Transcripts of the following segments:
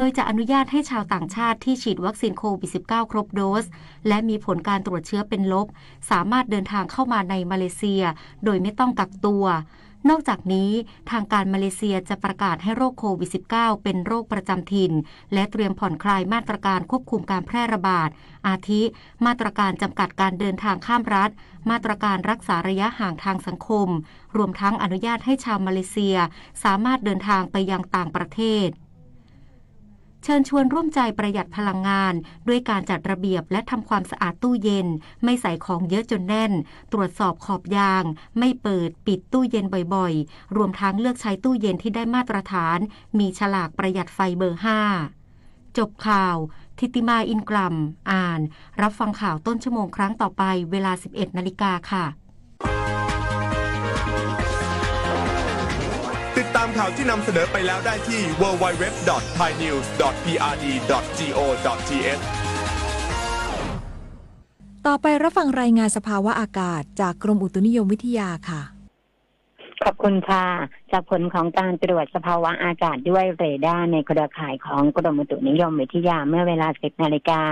โดยจะอนุญาตให้ชาวต่างชาติที่ฉีดวัคซีนโควิด -19 ครบโดส และมีผลการตรวจเชื้อเป็นลบ สามารถเดินทางเข้ามาในมาเลเซีย โดยไม่ต้องกักตัวนอกจากนี้ทางการมาเลเซียจะประกาศให้โรคโควิด -19 เป็นโรคประจำถิ่น และเตรียมผ่อนคลายมาตรการควบคุมการแพร่ระบาด อาทิ มาตรการจำกัดการเดินทางข้ามรัฐ มาตรการรักษาระยะห่างทางสังคม รวมทั้งอนุญาตให้ชาวมาเลเซีย สามารถเดินทางไปยังต่างประเทศ เชิญชวนร่วมใจประหยัดพลังงาน ด้วยการจัดระเบียบและทำความสะอาดตู้เย็น ไม่ใส่ของเยอะจนแน่น ตรวจสอบขอบยาง ไม่เปิดปิดตู้เย็นบ่อยๆ รวมทั้งเลือกใช้ตู้เย็นที่ได้มาตรฐาน มีฉลากประหยัดไฟเบอร์ 5 จบข่าว ทิติมาอินกลัม อ่าน รับฟังข่าวต้นชั่วโมงครั้งต่อไปเวลา 11นาฬิกาค่ะ ติดตามข่าวที่นำเสนอไปแล้วได้ที่ www.thainews.prd.go.th ต่อไปรับฟังรายงานสภาวะอากาศจากกรมอุตุนิยมวิทยาค่ะ ขอบคุณค่ะ จากผลของการตรวจสภาวะอากาศด้วยเรดาร์ในเครือข่ายของกรมอุตุนิยมวิทยาเมื่อเวลา 10นาฬิกา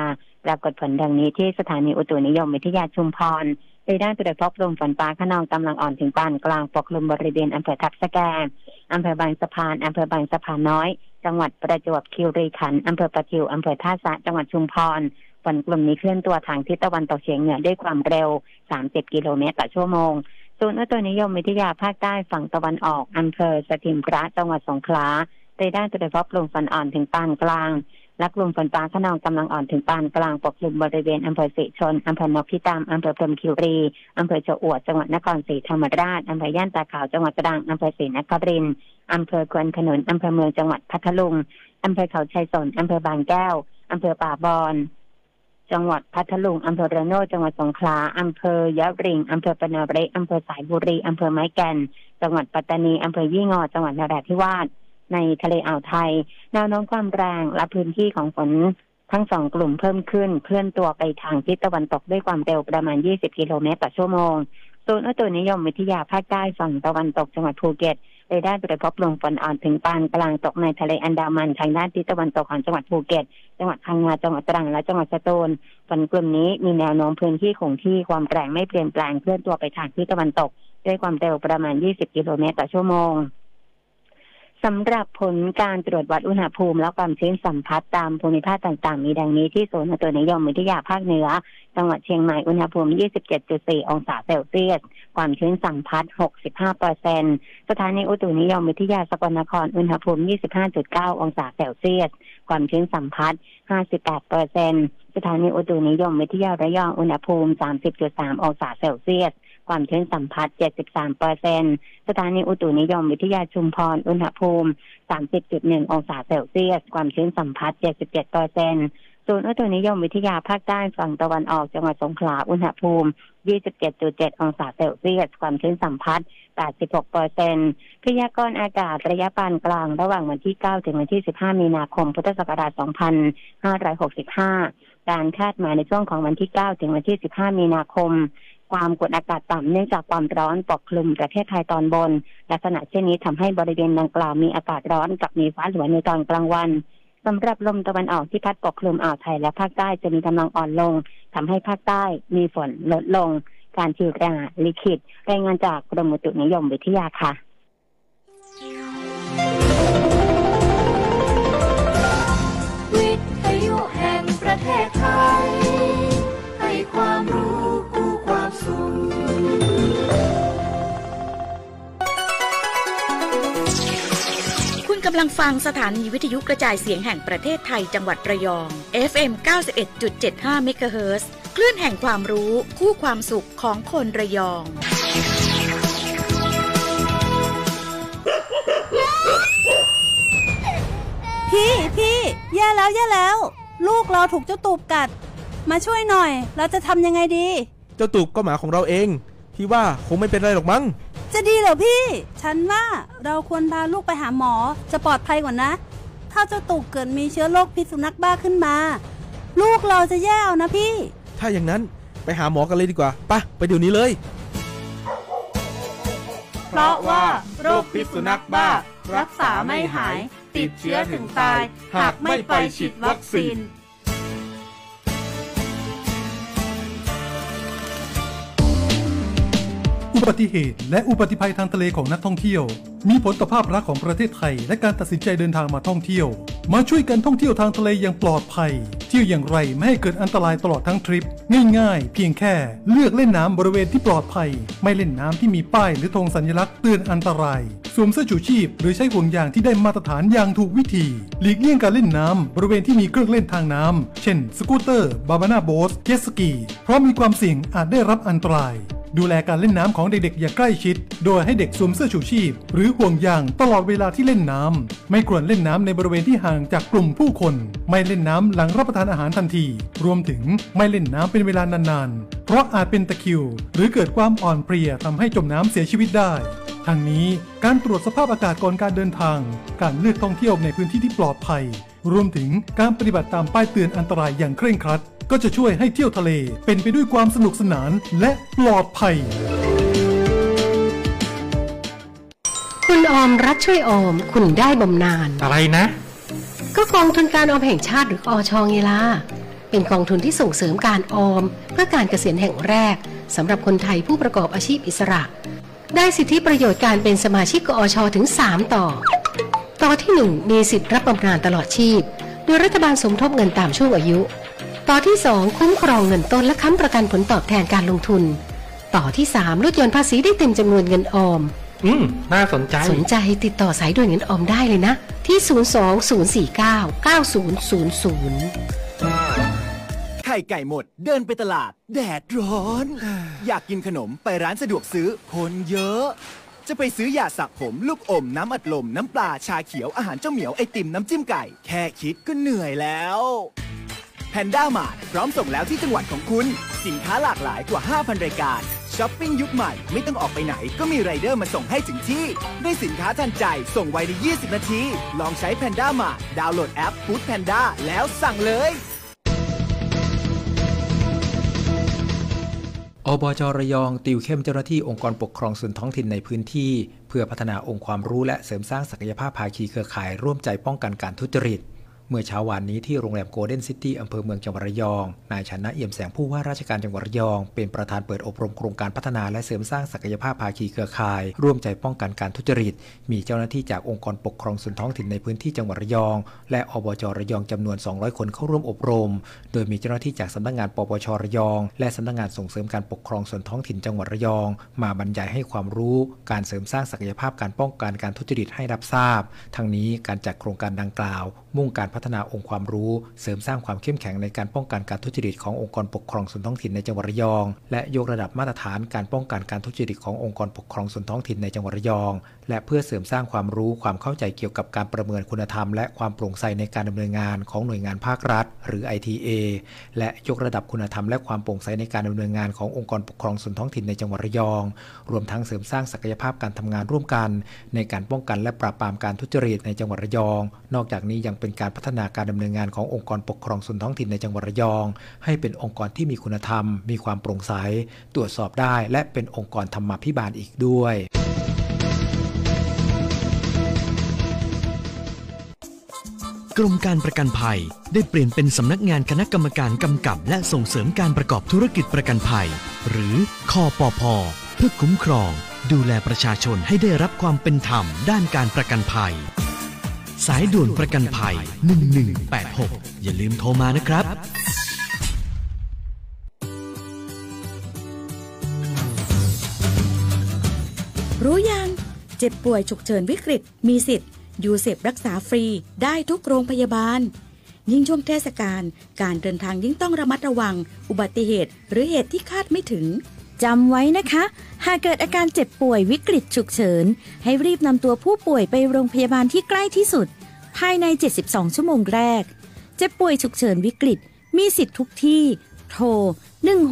ปรากฏผลดังนี้ที่สถานีอุตุนิยมวิทยาชุมพรเรดาร์ตรวจพบกลุ่มฝนฟ้าคะนองกำลังอ่อนถึงปานกลางปกคลุมบริเวณอำเภอทับสะแก อำเภอบางสะพานอำเภอบางสะพานน้อย จังหวัดประจวบคีรีขันธ์อำเภอประทิวอำเภอท่าสะจังหวัดชุมพรฝนกลุ่มนี้เคลื่อนตัวทางทิศตะวันตกเฉียงเหนือด้วยความเร็ว 30 กิโลเมตรต่อชั่วโมงศูนย์อุตุนิยมวิทยาภาคใต้ฝั่งตะวันออกอำเภอสถิมพระจังหวัดสงขลาได้ดาร์ตรวจพบลมฝนอ่อนถึงปานกลาง และกลุ่มฝนฟ้าขนองกำลังอ่อนถึงปานกลางปกคลุมบริเวณอำเภอสิชนอำเภอนพิตามอำเภอพรมคิรีอำเภอเจ้าอวดจังหวัดนครศรีธรรมราชอำเภอย่านตาขาวจังหวัดตรังอำเภอศรีนครินทร์อำเภอควนขนุนอำเภอเมืองจังหวัดพัทลุงอำเภอเขาชัยสนอำเภอบางแก้วอำเภอป่าบอนจังหวัดพัทลุงอำเภอระโนดจังหวัดสงขลาอำเภอยะริงอำเภอปนาเรอำเภอสายบุรีอำเภอไม้แก่น จังหวัดปัตตานีอำเภอยี่งอจังหวัดนราธิวาส ในทะเลอ่าวไทย แนวโน้มความแรงและพื้นที่ของฝนทั้งสองกลุ่มเพิ่มขึ้นเคลื่อนตัวไปทางทิศตะวันตกด้วยความเร็วประมาณ 20 กิโลเมตรต่อชั่วโมงศูนย์อุตุนิยมวิทยาภาคใต้ฝั่งตะวันตกจังหวัดภูเก็ตเรดาร์ตรวจพบกลุ่มฝนอ่อนถึงปานกลางตกในทะเลอันดามันทางด้านทิศตะวันตกของจังหวัดภูเก็ต จังหวัดพังงาจังหวัดตรังและจังหวัดสตูลฝนกลุ่มนี้มีแนวโน้มพื้นที่คงที่ความแรงไม่เปลี่ยนแปลงเคลื่อนตัวไปทางทิศตะวันตก ด้วยความเร็วประมาณ 20 กิโลเมตรต่อชั่วโมง สำหรับผลการตรวจวัดอุณหภูมิ และความชื้นสัมพัทธ์ตามภูมิภาคต่างๆ มีดังนี้ที่ศูนย์อุตุนิยมวิทยาภาคเหนือ จังหวัดเชียงใหม่อุณหภูมิ 27.4 องศาเซลเซียส ความชื้นสัมพัทธ์ 65เปอร์เซ็นต์สถานีอุตุนิยมวิทยาสกลนครอุณหภูมิ 25.9 องศาเซลเซียส ความชื้นสัมพัทธ์ 58เปอร์เซ็นต์สถานีอุตุนิยมวิทยาระยองอุณหภูมิ 30.3 องศาเซลเซียส ความชื้นสัมพัทธ์ 73เปอร์เซ็นต์สถานีอุตุนิยมวิทยาชุมพร อุณหภูมิ 30.1 องศาเซลเซียส ความชื้นสัมพัทธ์ 77เปอร์เซ็นศูนย์อุตุนิยมวิทยาภาคใต้ฝั่งตะวันออกจังหวัดสงขลา อุณหภูมิ 27.7 องศาเซลเซียส ความชื้นสัมผัส86เปอร์เซ็นพยากรณ์อากาศระยะปานกลางระหว่างวันที่ 9 ถึงวันที่ 15 มีนาคม พุทธศักราช 2565 การคาดหมายในช่วงของวันที่ 9 ถึงวันที่ 15 มีนาคม ความกดอากาศต่ำเนื่องจากความร้อนปกคลุมประเทศไทยตอนบน ลักษณะเช่นนี้ทำให้บริเวณดังกล่าวมีอากาศร้อนกับมีฟ้าหลวในตอนกลางวันสำหรับลมตะวันออกที่พัดปกคลุมอ่าวไทยและภาคใต้จะมีกำลังอ่อนลงทำให้ภาคใต้มีฝนลดลง การชีราลิขิตรายงานจากกรมอุตุนิยมวิทยาค่ะำลังฟังสถานีวิทยุกระจายเสียงแห่งประเทศไทยจังหวัดระยอง FM 91.75เมกะเฮิรตซ์คลื่นแห่งความรู้คู่ความสุขของคนระยอง พี่พี่แย่แล้วแย่แล้ว ลูกเราถูกเจ้าตูบกัด มาช่วยหน่อย เราจะทำยังไงดี เจ้าตูบก็หมาของเราเอง พี่ว่าคงไม่เป็นไรหรอกมั้ง จะดีเหรอพี่ ฉันว่าเราควรพาลูกไปหาหมอจะปลอดภัยกว่านะ ถ้าเจ้าตูบเกิดมีเชื้อโรคพิษสุนัขบ้าขึ้นมา ลูกเราจะแย่เอานะพี่ ถ้าอย่างนั้นไปหาหมอกันเลยดีกว่าปะไปเดี๋ยวนี้เลย เพราะว่าโรคพิษสุนัขบ้า รักษาไม่หายตติดเชื้อถึงตาย หากไม่ไปฉีดวัคซีน บัติเหตุ และอุบัติภัยทางทะเลของนักท่องเที่ยว มีผลต่อภาพลักษณ์ของประเทศไทย และการตัดสินใจเดินทางมาท่องเที่ยว มาช่วยกันท่องเที่ยวทางทะเลอย่างปลอดภัย เที่ยวอย่างไรไม่ให้เกิดอันตรายตลอดทั้งทริป ง่ายๆ เพียงแค่ เลือกเล่นน้ำบริเวณที่ปลอดภัย ไม่เล่นน้ำที่มีป้ายหรือธงสัญลักษณ์เตือนอันตรายสวมเสื้อชูชีพ หรือใช้ห่วงยางที่ได้มาตรฐานอย่างถูกวิธี หลีกเลี่ยงการเล่นน้ำบริเวณที่มีเครื่องเล่นทางน้ำเช่น สกูตเตอร์ บาบาน่าโบ๊ทเจสกี เพราะมีความเสี่ยงอาจได้รับอันตรายดูแลการเล่นน้ำของเด็กๆ อย่างใกล้ชิด โดยให้เด็กสวมเสื้อชูชีพ หรือห่วงยางตลอดเวลาที่เล่นน้ำไม่ควรเล่นน้ำในบริเวณที่ห่างจากกลุ่มผู้คน ไม่เล่นน้ำหลังรับประทานอาหารทันที รวมถึงไม่เล่นน้ำเป็นเวลานานๆ เพราะอาจเป็นตะคริว หรือเกิดความอ่อนเพลียทำให้จมน้ำเสียชีวิตได้ทางนี้การตรวจสภาพอากาศก่อนการเดินทาง การเลือกท่องเที่ยวในพื้นที่ที่ปลอดภัย รวมถึงการปฏิบัติตามป้ายเตือนอันตรายอย่างเคร่งครัด ก็จะช่วยให้เที่ยวทะเลเป็นไปด้วยความสนุกสนานและปลอดภัย คุณออมรัฐช่วยออม คุณได้บำนาญอะไรนะ ก็กองทุนการออมแห่งชาติหรืออชไงล่ะเป็นกองทุนที่ส่งเสริมการออม เพื่อการเกษียณแห่งแรกสำหรับคนไทยผู้ประกอบอาชีพอิสระ ได้สิทธิประโยชน์การเป็นสมาชิกกอชถึง 3 ต่อ ต่อที่ 1 มีสิทธิรับบำนาญตลอดชีพ โดยรัฐบาลสมทบเงินตามช่วงอายุ ต่อที่ 2 คุ้มครองเงินต้นและค้ำประกันผลตอบแทนการลงทุน ต่อที่ 3 ลดหย่อนภาษีได้เต็มจำนวนเงินออม อืม น่าสนใจ สนใจติดต่อสายด่วนเงินออมได้เลยนะ ที่ 020499000 ไข่ไก่หมด เดินไปตลาด แดดร้อน อยากกินขนมไปร้านสะดวกซื้อ คนเยอะ จะไปซื้อยาสระผม ลูกอม น้ำอัดลม น้ำปลา ชาเขียว อาหารเจ้าเหมียว ไอติม น้ำจิ้มไก่ แค่คิดก็เหนื่อยแล้ว pandamart พร้อมส่งแล้วที่จังหวัดของคุณ สินค้าหลากหลายกว่า 5,000 รายการ ช้อปปิ้งยุคใหม่ไม่ต้องออกไปไหนก็มีไรเดอร์มาส่งให้ถึงที่ ได้สินค้าทันใจส่งไวใน 20 นาที ลองใช้ pandamart ดาวน์โหลดแอป foodpanda แล้วสั่งเลยอบจระยอง ติวเข้มเจ้าหน้าที่องค์กรปกครองส่วนท้องถิ่นในพื้นที่ เพื่อพัฒนาองค์ความรู้และเสริมสร้างศักยภาพภาคีเครือข่ายร่วมใจป้องกันการทุจริต เมื่อเช้าวานนี้ที่โรงแรมโกลเด้นซิตี้อำเภอเมืองจังหวัดระยอง นายชนะเอี่ยมแสงผู้ว่าราชการจังหวัดระยอง เป็นประธานเปิดอบรมโครงการพัฒนาและเสริมสร้างศักยภาพภาคีเครือข่าย ร่วมใจป้องกันการทุจริต มีเจ้าหน้าที่จากองค์กรปกครองส่วนท้องถิ่นในพื้นที่จังหวัดระยอง และอบจระยองจำนวน 200 คนเข้าร่วมอบรม โดยมีเจ้าหน้าที่จากสำนักงานปปชระยอง และสำนักงานส่งเสริมการปกครองส่วนท้องถิ่นจังหวัดระยอง มาบรรยายให้ความรู้ การเสริมสร้างศักยภาพการป้องกันการทุจริตให้รับทราบ ทั้งนี้การจัดโครงการดังกล่าว มุ่งการพัฒนาองค์ความรู้ เสริมสร้างความเข้มแข็งในการป้องกันการทุจริตขององค์กรปกครองส่วนท้องถิ่นในจังหวัดระยอง และยกระดับมาตรฐานการป้องกันการทุจริตขององค์กรปกครองส่วนท้องถิ่นในจังหวัดระยอง และเพื่อเสริมสร้างความรู้ความเข้าใจเกี่ยวกับการประเมินคุณธรรม และความโปร่งใสในการดำเนินงานของหน่วยงานภาครัฐ หรือ ITA และยกระดับคุณธรรมและความโปร่งใสในการดำเนินงานขององค์กรปกครองส่วนท้องถิ่นในจังหวัดระยอง รวมทั้งเสริมสร้างศักยภาพการทำงานร่วมกัน ในการป้องกันและปราบปรามการทุจริตในจังหวัดระยอง นอกจากนี้ยังเป็นการพัฒฒนาการดำเนินงานขององค์กรปกครองส่วนท้องถิ่นในจังหวัดระยอง ให้เป็นองค์กรที่มีคุณธรรม มีความโปร่งใส ตรวจสอบได้ และเป็นองค์กรธรรมาภิบาลอีกด้วยกรมการประกันภัย ได้เปลี่ยนเป็นสำนักงานคณะกรรมการกำกับ และส่งเสริมการประกอบธุรกิจประกันภัย หรือคอปพเพื่อคุ้มครอง ดูแลประชาชนให้ได้รับความเป็นธรรมด้านการประกันภัย สายด่วนประกันภัย 1186 อย่าลืมโทรมานะครับ รู้ยัง เจ็บป่วยฉุกเฉินวิกฤต มีสิทธิ์ UCEP รักษาฟรีได้ทุกโรงพยาบาล ยิ่งช่วงเทศกาลการเดินทางยิ่งต้องระมัดระวัง อุบัติเหตุ หรือเหตุที่คาดไม่ถึง จำไว้นะคะ หากเกิดอาการเจ็บป่วยวิกฤตฉุกเฉิน ให้รีบนำตัวผู้ป่วยไปโรงพยาบาลที่ใกล้ที่สุด ภายใน 72 ชั่วโมงแรก เจ็บป่วยฉุกเฉินวิกฤต มีสิทธิ์ทุกที่ โทร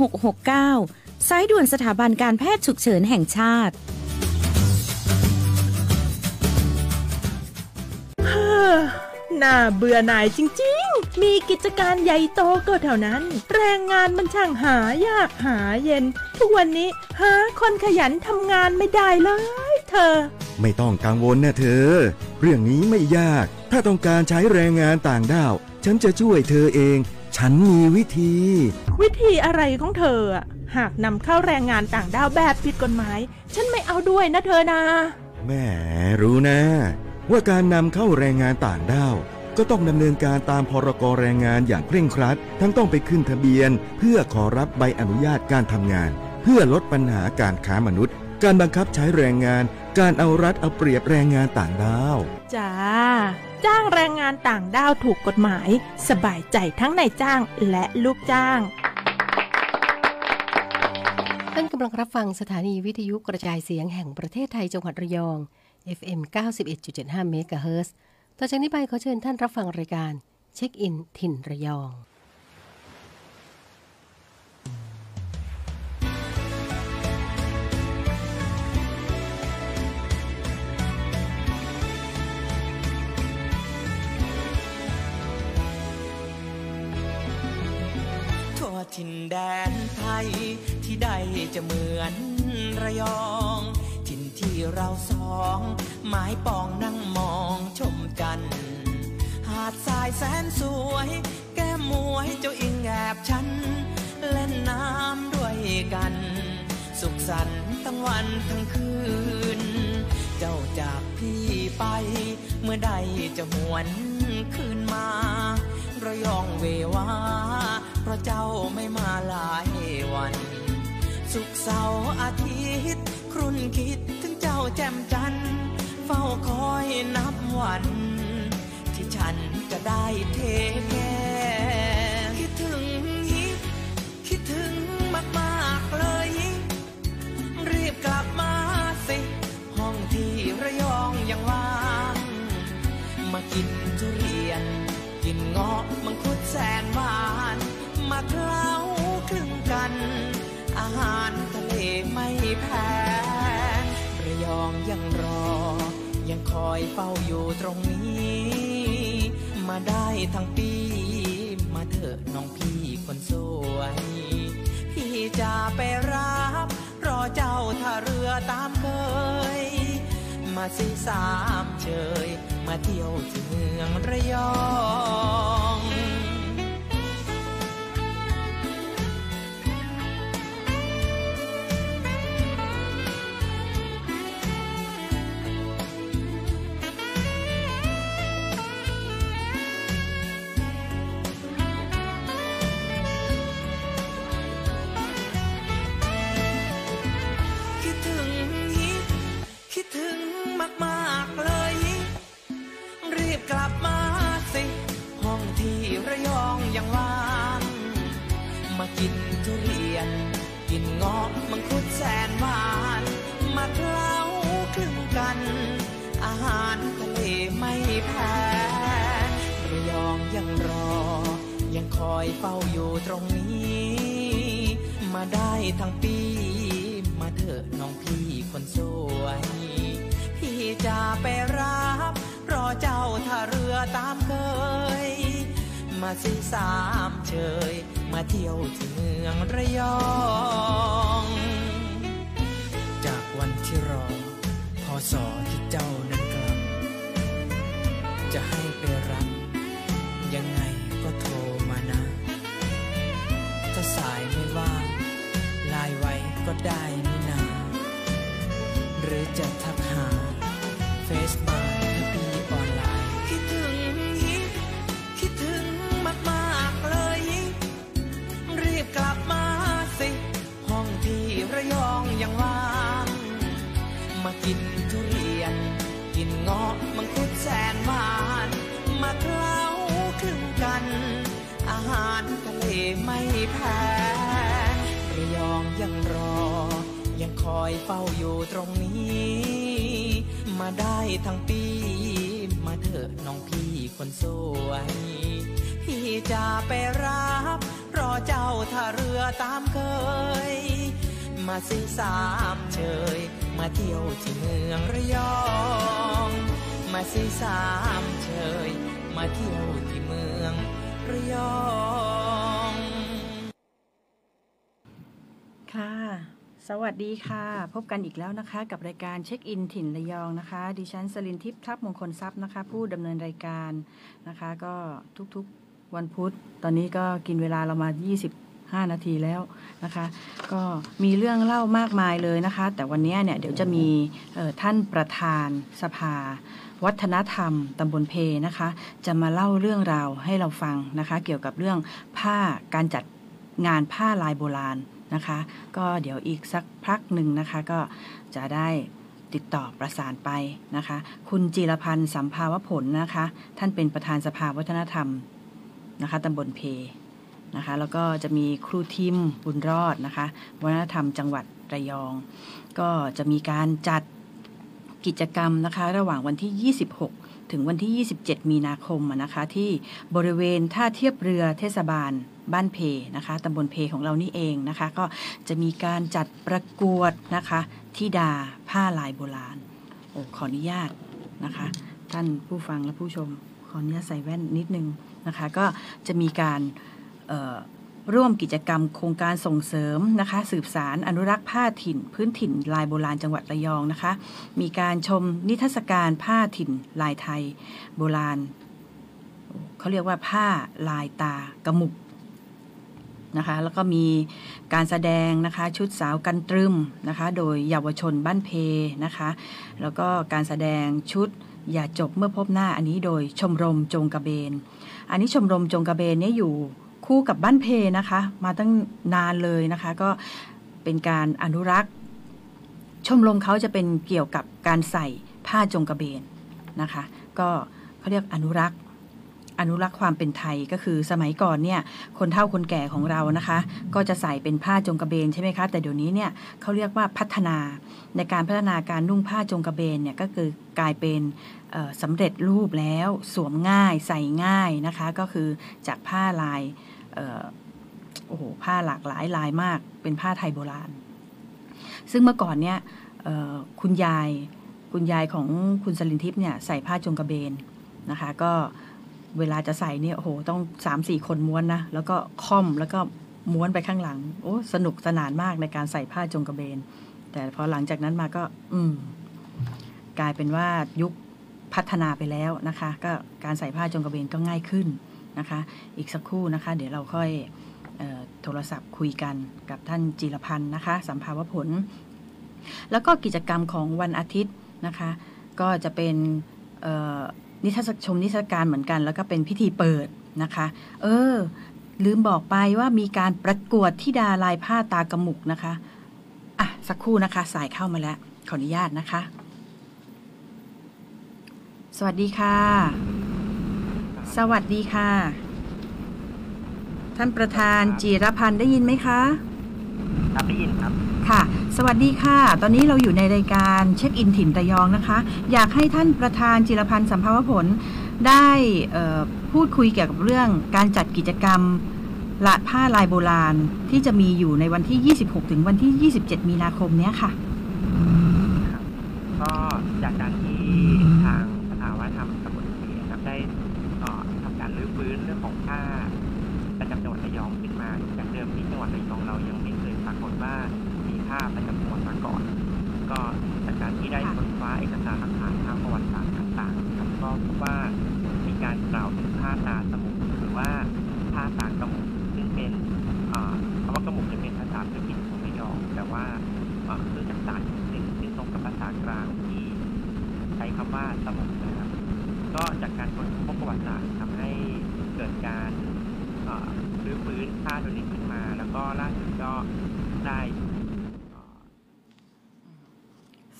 1669 สายด่วนสถาบันการแพทย์ฉุกเฉินแห่งชาติ น่าเบื่อหน่ายจริง ๆ มีกิจการใหญ่โตก็เท่านั้น แรงงานมันช่างหายากหาเย็น ทุกวันนี้หาคนขยันทำงานไม่ได้เลยเธอ ไม่ต้องกังวลนะเธอ เรื่องนี้ไม่ยาก ถ้าต้องการใช้แรงงานต่างด้าว ฉันจะช่วยเธอเอง ฉันมีวิธี วิธีอะไรของเธออะหากนำเข้าแรงงานต่างด้าวแบบผิดกฎหมาย ฉันไม่เอาด้วยนะเธอนะแหม่รู้นะว่าการนำเข้าแรงงานต่างด้าว ก็ต้องดำเนินการตามพรกแรงงานอย่างเคร่งครัด ทั้งต้องไปขึ้นทะเบียน เพื่อขอรับใบอนุญาตการทำงาน เพื่อลดปัญหาการค้ามนุษย์ การบังคับใช้แรงงาน การเอารัดเอาเปรียบแรงงานต่างด้าวจ้าจ้างแรงงานต่างด้าวถูกกฎหมาย สบายใจทั้งนายจ้างและลูกจ้างท่านกำลังรับฟังสถานีวิทยุกระจายเสียงแห่งประเทศไทยจังหวัดระยอง FM 91.75เมกะเฮิร ต่อจากนี้ไปขอเชิญท่านรับฟังรายการเช็คอินถิ่นระยองทั่วถิ่นแดนไทยที่ใดจะเหมือนระยอง ที่เราสองไม้ปองนั่งมองชมจันหาดทรายแสนสวย แก้มมวยเจ้าอิงแอบฉัน เล่นน้ำด้วยกัน สุขสันต์ทั้งวันทั้งคืน เจ้าจากพี่ไป เมื่อใดจะหวนคืนมา ระยองเววาเพราะเจ้าไม่มาหลายวัน สุขเสาร์อาทิตย์ครุ่นคิด แจ่มจันเฝ้าคอยนับวัน ที่ฉันจะได้เทแก่คิดถึงฮิคิดถึงมากๆเลย รีบกลับมาสิ ห้องที่ระยองยังว่าง มากินทุเรียน กินเงาะมังคุดแสนหวาน มาเคล้าคลึงกัน อาหารทะเลไม่แพ้ องยังรอ ยังคอยเฝ้าอยู่ตรงนี้ มาได้ทั้งปี มาเถอะน้องพี่คนสวย พี่จะไปรับ รอเจ้าท่าเรือตามเคย มาสิสามเชย มาเที่ยวที่เมืองระยอง กินเงาะมังคุดแสนหวานมาเคล้าคลึงกัน อาหารทะเลไม่แพ้ระยองยังรอ ยังคอยเฝ้าอยู่ตรงนี้ มาได้ทั้งปี มาเถอะน้องพี่คนสวย พี่จะไปรับ รอเจ้าท่าเรือตามเคย มาสิสามเชย มาเที่ยวที่เมืองระยอง จากวันที่รอพอสอที่เจ้านั้นกลับ จะให้ไปรับ ยังไงก็โทรมานะ ถ้าสายไม่ว่างไลน์ไว้ก็ได้นี่นา หรือจะทักหาเฟซมา กินทุเรียน กินเงาะมังคุดแสนหวาน มาเคล้าคลึงกัน อาหารทะเลไม่แพ้ระยองยังรอ ยังคอยเฝ้าอยู่ตรงนี้ มาได้ทั้งปี มาเถอะน้องพี่คนสวย พี่จะไปรับ รอเจ้าท่าเรือตามเคย มาสิสามเชย มาเที่ยวที่เมืองระยอง มาสิสามเชย มาเที่ยวที่เมืองระยอง ค่ะ สวัสดีค่ะ พบกันอีกแล้วนะคะ กับรายการเช็คอินถิ่นระยองนะคะ ดิฉันสลินทิพย์ทัพมงคลทรัพย์นะคะ ผู้ดำเนินรายการนะคะ ก็ทุกๆวันพุธ ตอนนี้ก็กินเวลาเรามา 20 5 นาทีแล้วนะคะ ก็มีเรื่องเล่ามากมายเลยนะคะ แต่วันนี้เนี่ยเดี๋ยวจะมีท่านประธานสภา วัฒนธรรมตำบลเพนะคะ จะมาเล่าเรื่องราวให้เราฟังนะคะ เกี่ยวกับเรื่องผ้าการจัดงานผ้าลายโบราณนะคะ ก็เดี๋ยวอีกสักพักหนึ่งนะคะ ก็จะได้ติดต่อประสานไปนะคะ คุณจีรพันธ์สัมภาวผลนะคะ ท่านเป็นประธานสภาวัฒนธรรมนะคะตำบลเพ นะคะ แล้วก็จะมีครูทิมบุญรอดนะคะ วัฒนธรรมจังหวัดระยอง ก็จะมีการจัดกิจกรรมนะคะ ระหว่างวันที่ 26 ถึงวันที่ 27 มีนาคมนะคะ ที่บริเวณท่าเทียบเรือเทศบาลบ้านเพนะคะตำบลเพของเรานี่เองนะคะ ก็จะมีการจัดประกวดนะคะที่ดาผ้าลายโบราณโอ้ขออนุญาตนะคะ ท่านผู้ฟังและผู้ชมขออนุญาตใส่แว่นนิดนึงนะคะ ก็จะมีการ ร่วมกิจกรรมโครงการส่งเสริมนะคะ สืบสารอนุรักษ์ผ้าถิ่น พื้นถิ่นลายโบราณจังหวัดระยองนะคะ มีการชมนิทรรศการผ้าถิ่นลายไทย โบราณเขาเรียกว่าผ้าลายตากระหมุกนะคะแล้วก็มีการแสดงนะคะชุดสาวกันตรึมนะคะโดยเยาวชนบ้านเพนะคะแล้วก็การแสดงชุดอย่าจบเมื่อพบหน้าอันนี้โดยชมรมจงกระเบน อันนี้ชมรมจงกระเบนเนี่ยอยู่ คู่กับบ้านเพนะคะ มาตั้งนานเลยนะคะ ก็เป็นการอนุรักษ์ ชมรมเขาจะเป็นเกี่ยวกับการใส่ผ้าจงกระเบนนะคะ ก็เขาเรียกอนุรักษ์อนุรักษ์ความเป็นไทยก็คือสมัยก่อนเนี่ยคนเฒ่าคนแก่ของเรานะคะ ก็จะใส่เป็นผ้าจงกระเบนใช่ไหมคะแต่เดี๋ยวนี้เนี่ยเขาเรียกว่าพัฒนาในการพัฒนาการนุ่งผ้าจงกระเบนเนี่ยก็คือกลายเป็นเอ่อสำเร็จรูปแล้ว สวมง่ายใส่ง่ายนะคะ ก็คือจากผ้าลาย โอ้โหผ้าหลากหลายลายมาก เป็นผ้าไทยโบราณ ซึ่งเมื่อก่อนเนี่ยคุณยายคุณยายของคุณสลินทิพย์เนี่ยใส่ผ้าจงกระเบนนะคะก็เวลาจะใส่เนี่ยโอ้โหต้องสามสี่คนม้วนนะแล้วก็ค่อมแล้วก็ม้วนไปข้างหลังโอ้สนุกสนานมากในการใส่ผ้าจงกระเบน แต่พอหลังจากนั้นมาก็ อืม กลายเป็นว่ายุคพัฒนาไปแล้วนะคะ ก็การใส่ผ้าจงกระเบนก็ง่ายขึ้น นะคะ อีกสักครู่นะคะ เดี๋ยวเราค่อยออโทรศัพท์คุยกันกับท่านจิรพันธ์นะคะ สัมภาวผล แล้วก็กิจกรรมของวันอาทิตย์นะคะ ก็จะเป็นนิทรรศชมนิทรรศการเหมือนกัน แล้วก็เป็นพิธีเปิดนะคะ เออ ลืมบอกไปว่ามีการประกวดที่ดาลายผ้าตากระหมุกนะคะอะสักครู่นะคะ สายเข้ามาแล้ว ขออนุญาตนะคะ สวัสดีค่ะ สวัสดีค่ะ ท่านประธานจีรพันธ์ได้ยินไหมคะ ครับได้ยินครับ ค่ะ สวัสดีค่ะ ตอนนี้เราอยู่ในรายการเช็คอินถิ่นระยองนะคะ อยากให้ท่านประธานจิรพันธ์สัมภาวผลได้เอ่อพูดคุยเกี่ยวกับเรื่องการจัดกิจกรรมละผ้าลายโบราณที่จะมีอยู่ในวันที่ 26 ถึงวันที่ 27 มีนาคมเนี้ยค่ะ ก็จากการที่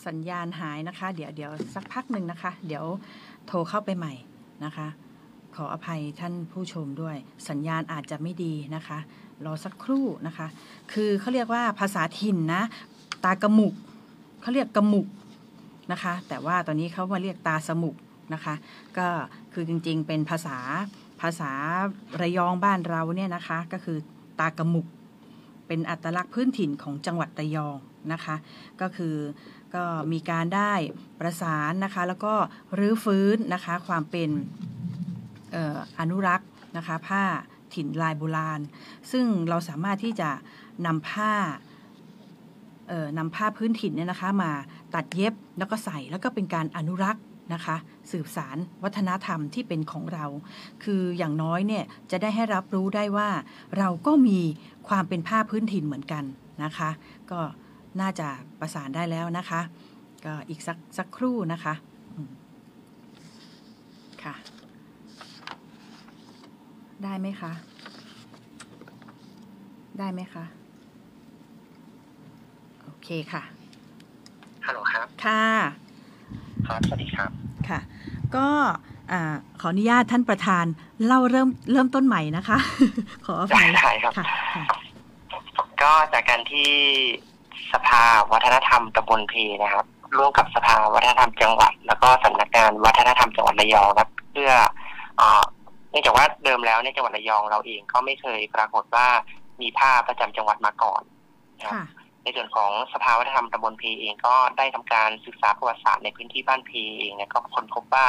สัญญาณหายนะคะ เดี๋ยวเดี๋ยวสักพักหนึ่งนะคะ เดี๋ยวโทรเข้าไปใหม่นะคะ ขออภัยท่านผู้ชมด้วย สัญญาณอาจจะไม่ดีนะคะ รอสักครู่นะคะ คือเขาเรียกว่าภาษาถิ่นนะ ตากระหมุกเขาเรียกกระหมุกนะคะ แต่ว่าตอนนี้เขามาเรียกตาสมุกนะคะ ก็คือจริงๆเป็นภาษาภาษาระยองบ้านเราเนี่ยนะคะ ก็คือตากระหมุกเป็นอัตลักษณ์พื้นถิ่นของจังหวัดระยองนะคะ ก็คือ ก็มีการได้ประสานนะคะ แล้วก็รื้อฟื้นนะคะความเป็นอออนุรักษ์นะคะผ้าถิ่นลายโบราณ ซึ่งเราสามารถที่จะนำผ้านำผ้าพื้นถิ่นเนี่ยนะคะมาตัดเย็บแล้วก็ใส่แล้วก็เป็นการอนุรักษ์นะคะสืบสารวัฒนธรรมที่เป็นของเรา คืออย่างน้อยเนี่ยจะได้ให้รับรู้ได้ว่าเราก็มีความเป็นผ้าพื้นถิ่นเหมือนกันนะคะ ก็ น่าจะประสานได้แล้วนะคะ ก็อีกสักสักครู่นะคะอืมค่ะ ได้ไหมคะ ได้ไหมคะ โอเคค่ะฮัลโหลครับ ค่ะ ครับ สวัสดีครับ ค่ะ ก็อ่าขออนุญาตท่านประธานเล่าเริ่มเริ่มต้นใหม่นะคะ ขออภัยได้ครับค่ะค่ะก็จากการที่ สภาวัฒนธรรมตำบลเพนะครับ ร่วมกับสภาวัฒนธรรมจังหวัด แล้วก็สำนักงานวัฒนธรรมจังหวัดระยองครับ เพื่อเอ่อเนื่องจากว่าเดิมแล้วในจังหวัดระยองเราเองก็ไม่เคยปรากฏว่ามีผ้าประจำจังหวัดมาก่อนนะครับค่ะในส่วนของสภาวัฒนธรรมตำบลเพเองก็ได้ทำการศึกษาประวัติศาสตร์ในพื้นที่บ้านเพเองเนี่ยก็ค้นพบว่า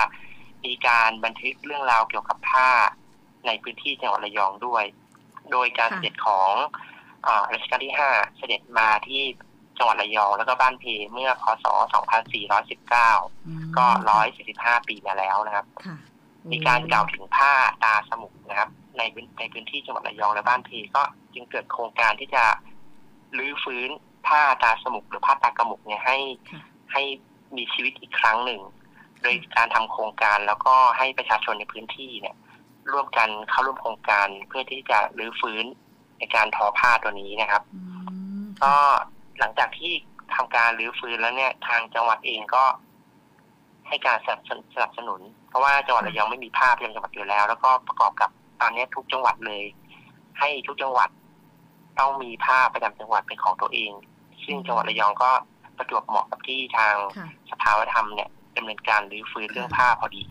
มีการบันทึกเรื่องราวเกี่ยวกับผ้าในพื้นที่จังหวัดระยองด้วย โดยการค่ะเสด็จของอา รัชกาลที่ห้าเสด็จมาที่จังหวัดระยองแล้วก็บ้านเพเมื่อพศ 2419 ก็ 145 ปีมาแล้วนะครับค่ะมีการกล่าวถึงผ้าตาสมุกนะครับในพื้นในพื้นที่จังหวัดระยองและบ้านเพก็จึงเกิดโครงการที่จะรื้อฟื้นผ้าตาสมุกหรือผ้าตากระหมุกเนี่ยให้ให้มีชีวิตอีกครั้งหนึ่ง โดยการทำโครงการแล้วก็ให้ประชาชนในพื้นที่เนี่ย ร่วมกันเข้าร่วมโครงการเพื่อที่จะรื้อฟื้น ในการทอผ้าตัวนี้นะครับ ก็หลังจากที่ทำการรื้อฟื้นแล้วเนี่ย ทางจังหวัดเองก็ ให้การสนับสนุนสนับสนุน เพราะว่าจังหวัดระยองไม่มีภาพประจำจังหวัดอยู่แล้ว แล้วก็ประกอบกับตอนนี้ทุกจังหวัดเลย ให้ทุกจังหวัดต้องมีภาพประจำจังหวัดเป็นของตัวเอง ซึ่งจังหวัดระยองก็ประจวบเหมาะกับที่ทางค่ะสภาวัฒนธรรมเนี่ยดำเนินการรื้อฟื้นเรื่องผ้าพอดี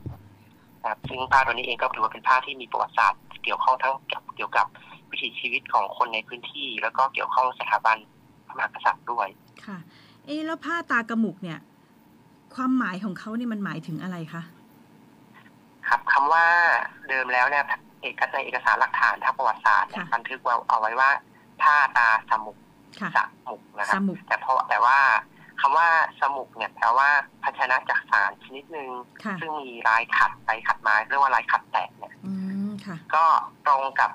นะครับซึ่งผ้าตัวนี้เองก็ถือว่าเป็นผ้าที่มีประวัติศาสตร์เกี่ยวข้องทั้งกับเกี่ยวกับ วิถีชีวิตของคนในพื้นที่ แล้วก็เกี่ยวข้องสถาบันพระมหากษัตริย์ด้วย ค่ะ เอ๊ะแล้วผ้าตากระหมุกเนี่ย ความหมายของเขานี่มันหมายถึงอะไรคะครับคำว่าเดิมแล้วเนี่ยเอกในเอกสารหลักฐานทางประวัติศาสตร์เนี่ยบันทึกไว้เอาไว้ว่าผ้าตาสมุกค่ะสมุกนะครัสบมุกแต่เพราะแต่ว่าคำว่าสมุกเนี่ยแปลว่าภาชนะจากสารชนิดหนึ่งค่ะซึ่งมีลายขัดไปขัดมาเรียกว่าลายขัดแตกเนี่ยอืมค่ะก็ตรงกับ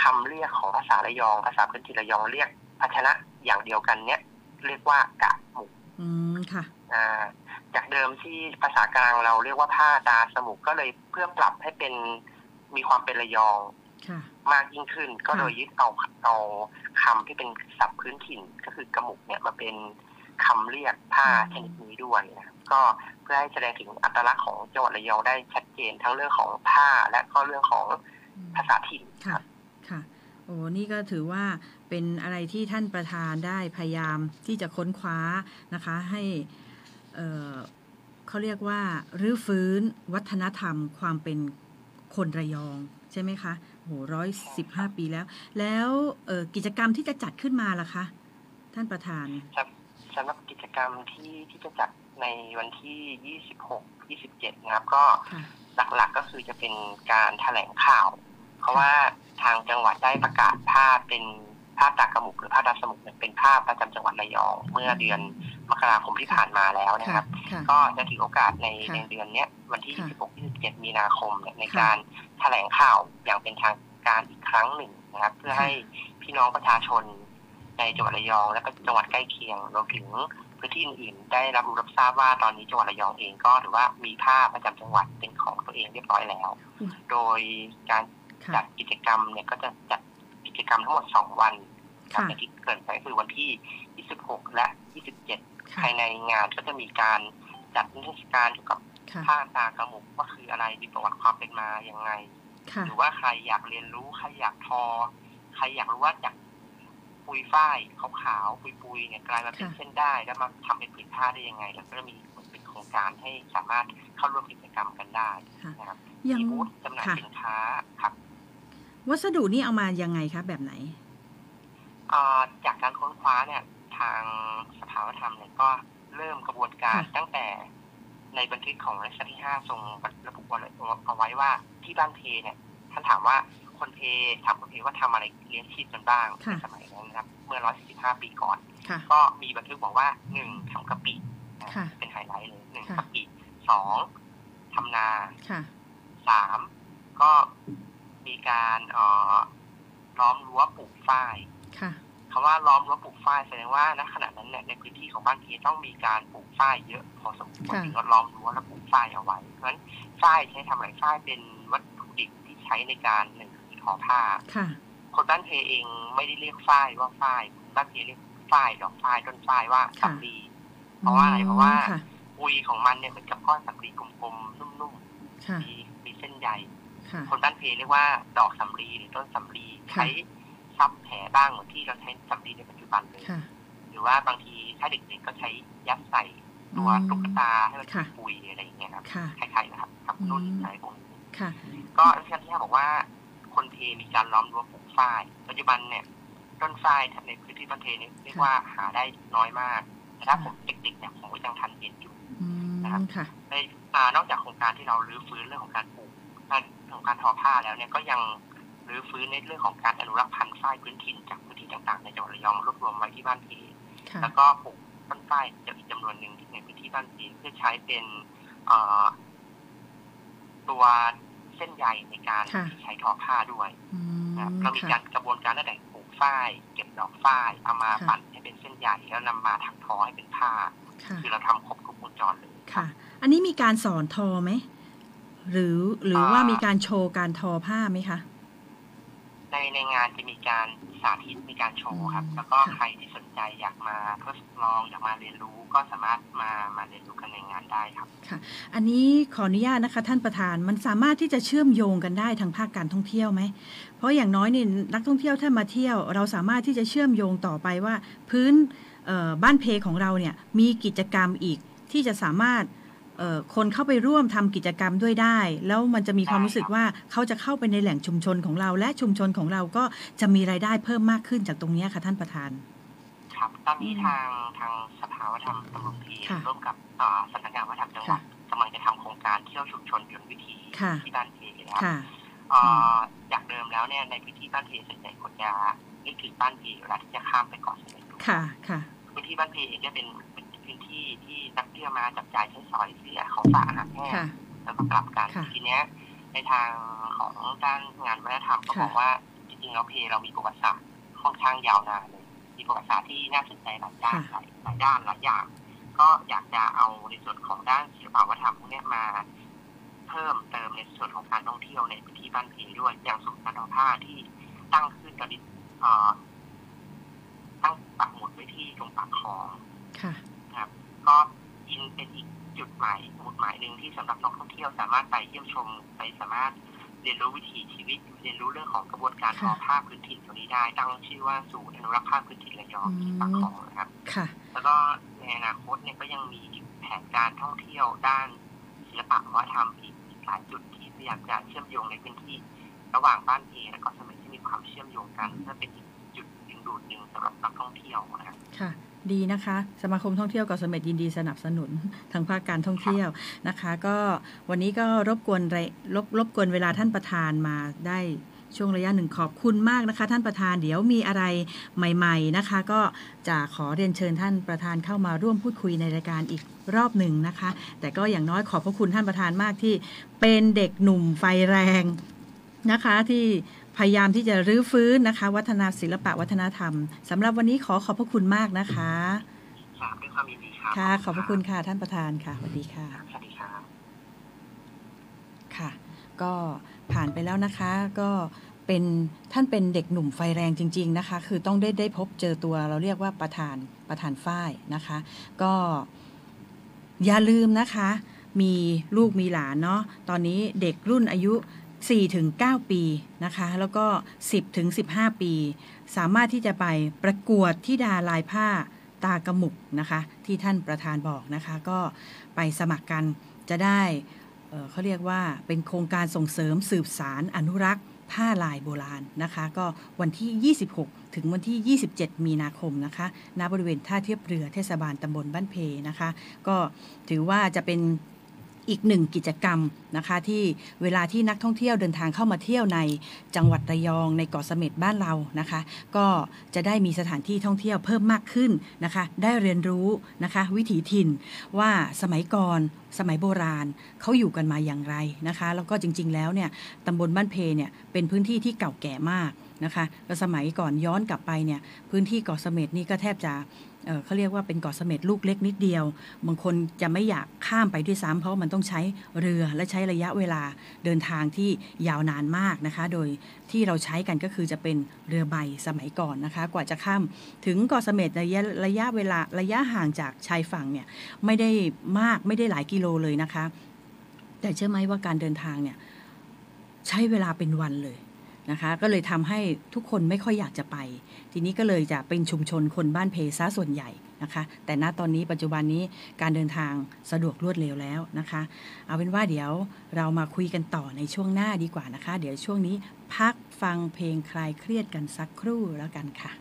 คำเรียกของภาษาระยองภาษาพื้นถิ่นระยองเรียกภาชนะอย่างเดียวกันเนี่ยเรียกว่ากะหมุกอืมค่ะอ่าจากเดิมที่ภาษากลางเราเรียกว่าผ้าตาสมุกก็เลยเพื่อปรับให้เป็นมีความเป็นระยองค่ะมากยิ่งขึ้นก็โดยยึดเอาเอาคำที่เป็นศัพท์พื้นถิ่นก็คือกระหมุกเนี่ยมาเป็นคำเรียกผ้าชนิดนี้ด้วยนะครับก็เพื่อให้แสดงถึงอัตลักษณ์ของจังหวัดระยองได้ชัดเจนทั้งเรื่องของผ้าและก็เรื่องของภาษาถิ่นค่ะ ค่ะโอ้นี่ก็ถือว่าเป็นอะไรที่ท่านประธานได้พยายามที่จะค้นคว้านะคะให้เอ่อเขาเรียกว่ารื้อฟื้นวัฒนธรรมความเป็นคนระยองใช่ไหมคะโหร้อยสิบห้าปีแล้ว แล้วเอ่อกิจกรรมที่จะจัดขึ้นมาล่ะคะ ท่านประธานครับสำหรับกิจกรรมที่ที่จะจัดในวันที่26 27นะครับ ก็หลักๆก็คือจะเป็นการแถลงข่าว เพราะว่าทางจังหวัดได้ประกาศภาพเป็นภาพตากระหมุกหรือภาพตาสมุกเนี่ยเป็นภาพประจำจังหวัดระยอง เมื่อเดือนมกราคมที่ผ่านมาแล้วนะครับค่ะก็จะถือโอกาสในค่ะในเดือนเนี้ยวันที่ค่ะ26 27 มีนาคมเนี่ยในค่ะการแถลงข่าวอย่างเป็นทางการอีกครั้งหนึ่งนะครับ เพื่อให้พี่น้องประชาชนในจังหวัดระยอง และก็จังหวัดใกล้เคียงรวมถึงพื้นที่อื่นๆได้รับรู้รับทราบว่าตอนนี้จังหวัดระยองเองก็ถือว่ามีภาพประจำจังหวัดเป็นของตัวเองเรียบร้อยแล้ว โดยการ จัดกิจกรรมเนี่ยก็จะจัดกิจกรรมทั้งหมด2วันครับค่ะอย่างที่เกรินไปคือวันที่ 26 และ 27ค่ะภายในงานก็จะมีการจัดนิทรรศการเกี่ยวกับค่ะผ้าตากระหมุกว่าคืออะไรมีประวัติความเป็นมาอย่างไงค่ะหรือว่าใครอยากเรียนรู้ ใครอยากทอ ใครอยากรู้ว่าจากปุยฝ้ายขาวๆปุยๆเนี่ยกลายมาเป็นค่ะเส้นได้ แล้วมาทำเป็นผืนผ้าได้ยังไง แล้วก็จะมีเป็นโครงการให้สามารถเข้าร่วมกิจกรรมกันได้นะครับยังมีบูธจำหน่ายค่ะสินค้าครับ วัสดุนี่เอามายังไงคะแบบไหนเอ่อจากการค้นคว้าเนี่ยทางสภาวัฒนธรรมเนี่ยก็เริ่มกระบวนการตั้งแต่ในบันทึกของรัชกาลที่ห้าทรงระบุเอาไว้ว่าที่บ้านเพเนี่ยท่านถามว่าคนเพถามคนเพว่าทำอะไรเลี้ยงชีพกันบ้างในค่ะสมัยนั้นนะครับ เมื่อ145ปีก่อนค่ะก็มีบันทึกบอกว่าหนึ่งทำกะปินะค่ะเป็นไฮไลท์เลยหนึ่งค่ะกะปิสองทำนาค่ะสามก็ มีการเอ่อล้อมรั้วปลูกฝ้ายค่ะคำว่าล้อมรั้วปลูกฝ้ายแสดงว่าณขณะนั้นเนี่ยในพื้นที่ของบ้านเพต้องมีการปลูกฝ้ายเยอะพอสมควรค่ะถึงก็ล้อมรั้วและปลูกฝ้ายเอาไว้ เพราะฉะนั้นฝ้ายใช้ทำอะไรฝ้ายเป็นวัตถุดิบที่ใช้ในการหนึ่งคือทอผ้าค่ะคนบ้านเพเองไม่ได้เรียกฝ้ายว่าฝ้ายบ้านเพเรียกฝ้ายดอกฝ้ายต้นฝ้ายว่าสำลีเพราะว่าอะไรเพราะว่าค่ะอุยของมันเนี่ยเหมือนกับก้อนสำลีกลมๆนุ่มค่ะๆมีมีเส้นใย ค่ะคนบ้านเพเรียกว่าดอกสำลีหรือต้นสำลีค่ะใช้ซับแผลบ้างเหมือนที่เราใช้สำลีในปัจจุบันเลยค่ะหรือว่าบางทีถ้าเด็กๆก็ใช้ยัดใส่ตัวอืมตุ๊กตาให้มันค่ะปุยอะไรอย่างเงี้ยครับค่ะคล้ายๆนะครับกับนุ่นอะไรพวกนี้ค่ะก็รัชกาลที่ห้าบอกว่า คนเพมีการล้อมรั้วปลูกฝ้าย ปัจจุบันเนี่ยต้นฝ้ายในพื้นที่บ้านเพเนี่ยเรียกว่าหาได้น้อยมากแต่ถ้าผมเด็กๆเนี่ยผมก็ยังทันเห็นอยู่อืมค่ะในอ่านอกจากโครงการที่เรารื้อฟื้นเรื่องของการปลูกการ ของการทอผ้าแล้วเนี่ยก็ยังรื้อฟื้นในเรื่องของการอนุรักษ์พันธุ์ฝ้ายพื้นถิ่นจากพื้นที่ต่างๆ ในจังหวัดระยองรวบรวมไว้ที่บ้านเพค่ะแล้วก็ปลูกต้นฝ้ายอีกจำนวนหนึ่งในพื้นที่บ้านเพเพื่อใช้เป็นเอ่อตัวเส้นใยในการค่ะที่ใช้ทอผ้าด้วยอืมนะครับเรามีค่ะการกระบวนการตั้งแต่ปลูกฝ้าย เก็บดอกฝ้ายเอามาค่ะปั่นให้เป็นเส้นใยแล้วนำมาถักทอให้เป็นผ้าค่ะคือเราทำครบทุกวงจรเลยค่ะ อันนี้มีการสอนทอไหม หรือหรือว่ามีการโชว์การทอผ้าไหมคะ ในในงานจะมีการสาธิตมีการโชว์ครับ แล้วก็ใครที่สนใจอยากมาทดลองอยากมาเรียนรู้ก็สามารถมามาเรียนรู้กันในงานได้ครับ ค่ะ อันนี้ขออนุญาตนะคะ ท่านประธานมันสามารถที่จะเชื่อมโยงกันได้ทางภาคการท่องเที่ยวไหม เพราะอย่างน้อยเนี่ยนักท่องเที่ยวถ้ามาเที่ยว เราสามารถที่จะเชื่อมโยงต่อไปว่า พื้นเอ่อบ้านเพของเราเนี่ยมีกิจกรรมอีกที่จะสามารถเอ่อ คนเข้าไปร่วมทำกิจกรรมด้วยได้ แล้วมันจะมีความรู้สึกว่าเขาจะเข้าไปในแหล่งชุมชนของเรา และชุมชนของเราก็จะมีรายได้เพิ่มมากขึ้นจากตรงเนี้ยค่ะท่านประธาน ครับตอนนี้ทางทางสภาวัฒนธรรมตำบลพีค่ะร่วมกับอ่าสำนักงานวัฒนธรรมจังหวัดกำลังจะทำโครงการเที่ยวชุมชนยนต์วิถีค่ะที่บ้านเพนะครับค่ะเอ่อจากเดิมแล้วเนี่ยในพื้นที่บ้านเพส่วนใหญ่คนจะนึกถึงบ้านเพเวลาที่จะข้ามไปเกาะเสม็ดค่ะค่ะพื้นที่บ้านเพเองจะเป็นเป็น พื้นที่ที่นักเที่ยวมาจับจ่ายใช้สอยเสียของฝากอาหารแห้งค่ะแล้วก็กลับกันค่ะทีเนี้ย ในทางของด้านงานวัฒนธรรมก็ค่ะบอกว่าจริงๆแล้วเพเรามีประวัติศาสตร์ค่อนข้างยาวนานเลยมีประวัติศาสตร์ที่น่าสนใจหลายด้านหลายหลายด้านหลายอย่าง ก็อยากจะเอาในส่วนของด้านศิลปวัฒนธรรมพวกเนี้ยมาเพิ่มเติมในส่วนของการท่องเที่ยวในพื้นที่บ้านเพด้วยอย่างศูนย์การทอผ้าที่ตั้งขึ้นตอนนี้เอ่อตั้งปักหมุดไว้ที่ตรงปากคลองค่ะนะครับ ก็อินเป็นอีกจุดหมายหมุดหมายหนึ่งที่สำหรับนักท่องเที่ยวสามารถไปเยี่ยมชมไปสามารถเรียนรู้วิถีชีวิตเรียนรู้เรื่องของกระบวนการทอผ้าพื้นถิ่นตรงนี้ได้ตั้งชื่อว่าศูนย์อนุรักษ์ผ้าพื้นถิ่นระยองที่ปากคลองนะครับค่ะแล้วก็ในอนาคตเนี่ยก็ยังมีแผนการท่องเที่ยวด้านศิลปะวัฒนธรรมอีกอีกหลายจุดที่พยายามจะเชื่อมโยงในพื้นที่ ระหว่างบ้านเพและเกาะเสม็ดที่มีความเชื่อมโยงกันเพื่อเป็นอีกจุดดึงดูดหนึ่งสำหรับนักท่องเที่ยวนะครับค่ะ ดีนะคะ สมาคมท่องเที่ยวเกาะเสม็ดยินดีสนับสนุนทางภาคการท่องเที่ยวนะคะ ก็วันนี้ก็รบกวนไรรบรบกวนเวลาท่านประธานมาได้ช่วงระยะหนึ่งขอบคุณมากนะคะ ท่านประธานเดี๋ยวมีอะไรใหม่ ๆนะคะ ก็จะขอเรียนเชิญท่านประธานเข้ามาร่วมพูดคุยในรายการอีกรอบหนึ่งนะคะ แต่ก็อย่างน้อยขอบพระคุณท่านประธานมากที่เป็นเด็กหนุ่มไฟแรงนะคะที่ พยายามที่จะรื้อฟื้นนะคะ วัฒนศิลปะวัฒนธรรมสำหรับวันนี้ขอขอบพระคุณมากนะคะครับด้วยความยินดีครับค่ะ ขอบพระคุณค่ะท่านประธานค่ะสวัสดีค่ะสวัสดีครับค่ะ ก็ผ่านไปแล้วนะคะก็เป็นท่านเป็นเด็กหนุ่มไฟแรงจริง ๆนะคะ คือต้องได้ได้พบเจอตัวเราเรียกว่าประธานประธานฝ้ายนะคะ ก็อย่าลืมนะคะ มีลูกมีหลานเนาะตอนนี้เด็กรุ่นอายุ 4-9ปีนะคะ แล้วก็ 10-15 ปี สามารถที่จะไปประกวดที่ดาลายผ้าตากระหมุกนะคะ ที่ท่านประธานบอกนะคะ ก็ไปสมัครกันจะได้เอ่อเขาเรียกว่าเป็นโครงการส่งเสริมสืบสารอนุรักษ์ผ้าลายโบราณนะคะ ก็วันที่ 26 ถึงวันที่ 27 มีนาคมนะคะณบริเวณท่าเทียบเรือเทศบาลตำบลบ้านเพนะคะ ก็ถือว่าจะเป็น อีกหนึ่งกิจกรรมนะคะที่เวลาที่นักท่องเที่ยวเดินทางเข้ามาเที่ยวในจังหวัดระยองในเกาะเสม็ดบ้านเรานะคะ ก็จะได้มีสถานที่ท่องเที่ยวเพิ่มมากขึ้นนะคะ ได้เรียนรู้นะคะวิถีถิ่นว่าสมัยก่อนสมัยโบราณเขาอยู่กันมาอย่างไรนะคะ แล้วก็จริง ๆ แล้วเนี่ยตำบลบ้านเพเนี่ยเป็นพื้นที่ที่เก่าแก่มากนะคะแล้วสมัยก่อนย้อนกลับไปเนี่ยพื้นที่เกาะเสม็ดนี่ก็แทบจะ เขาเรียกว่าเป็นเกาะเสม็ดลูกเล็กนิดเดียว บางคนจะไม่อยากข้ามไปด้วยซ้ำเพราะมันต้องใช้เรือและใช้ระยะเวลาเดินทางที่ยาวนานมากนะคะ โดยที่เราใช้กันก็คือจะเป็นเรือใบสมัยก่อนนะคะ กว่าจะข้ามถึงเกาะเสม็ดระยะระยะเวลาระยะห่างจากชายฝั่งเนี่ยไม่ได้มากไม่ได้หลายกิโลเลยนะคะ แต่เชื่อไหมว่าการเดินทางเนี่ยใช้เวลาเป็นวันเลยนะคะ ก็เลยทำให้ทุกคนไม่ค่อยอยากจะไป ทีนี้ก็เลยจะเป็นชุมชนคนบ้านเพซะส่วนใหญ่นะคะ แต่ณตอนนี้ปัจจุบันนี้การเดินทางสะดวกรวดเร็วแล้วนะคะ เอาเป็นว่าเดี๋ยวเรามาคุยกันต่อในช่วงหน้าดีกว่านะคะ เดี๋ยวช่วงนี้พักฟังเพลงคลายเครียดกันสักครู่แล้วกันค่ะ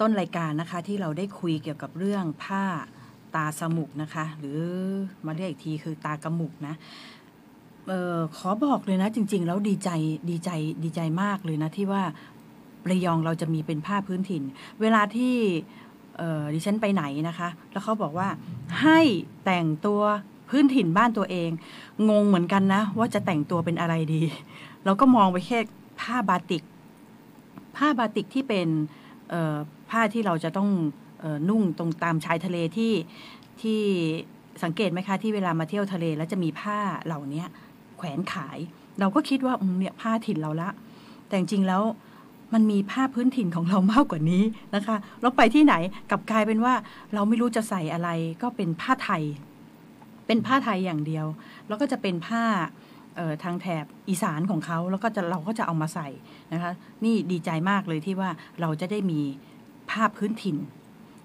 ต้นรายการนะคะที่เราได้คุยเกี่ยวกับเรื่องผ้าตาสมุกนะคะ หรือมาเรียกอีกทีคือตากระมุกนะออขอบอกเลยนะ จริง ๆ แล้วดีใจดีใจดีใจมากเลยนะที่ว่าระยองเราจะมีเป็นผ้าพื้นถิ่น เวลาที่ดิฉันไปไหนนะคะ แล้วเขาบอกว่าให้แต่งตัวพื้นถิ่นบ้านตัวเอง งงเหมือนกันนะ ว่าจะแต่งตัวเป็นอะไรดี เราก็มองไปแค่ผ้าบาติก ผ้าบาติกที่เป็น ผ้าที่เราจะต้องออนุ่งตรงตามชายทะเลที่ที่สังเกตไหมคะที่เวลามาเที่ยวทะเลแล้วจะมีผ้าเหล่านี้แขวนขาย เราก็คิดว่าเนี่ยผ้าถิ่นเราละ แต่จริงแล้วมันมีผ้าพื้นถิ่นของเรามากกว่านี้นะคะเราไปที่ไหนกลับกลายเป็นว่าเราไม่รู้จะใส่อะไรก็เป็นผ้าไทย เป็นผ้าไทยอย่างเดียว แล้วก็จะเป็นผ้าทางแถบอีสานของเขาแล้วก็จะเราก็จะเอามาใส่นะคะ นี่ดีใจมากเลยที่ว่าเราจะได้มี ผ้าพื้นถิ่น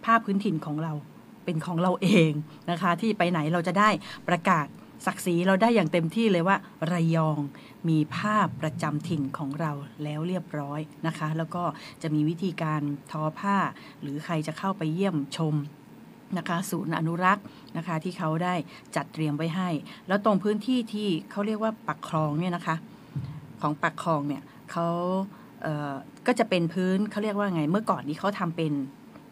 ผ้าพื้นถิ่นของเราเป็นของเราเองนะคะ ที่ไปไหนเราจะได้ประกาศศักดิ์ศรีเราได้อย่างเต็มที่เลยว่าระยองมีผ้าประจำถิ่นของเราแล้วเรียบร้อยนะคะ แล้วก็จะมีวิธีการทอผ้า หรือใครจะเข้าไปเยี่ยมชมนะคะศูนย์อนุรักษ์นะคะที่เขาได้จัดเตรียมไว้ให้ แล้วตรงพื้นที่ที่เขาเรียกว่าปักคลองเนี่ยนะคะ ของปักคลองเนี่ยเขาเก็จะเป็นพื้นเขาเรียกว่าไง เมื่อก่อนนี้เขาทำเป็น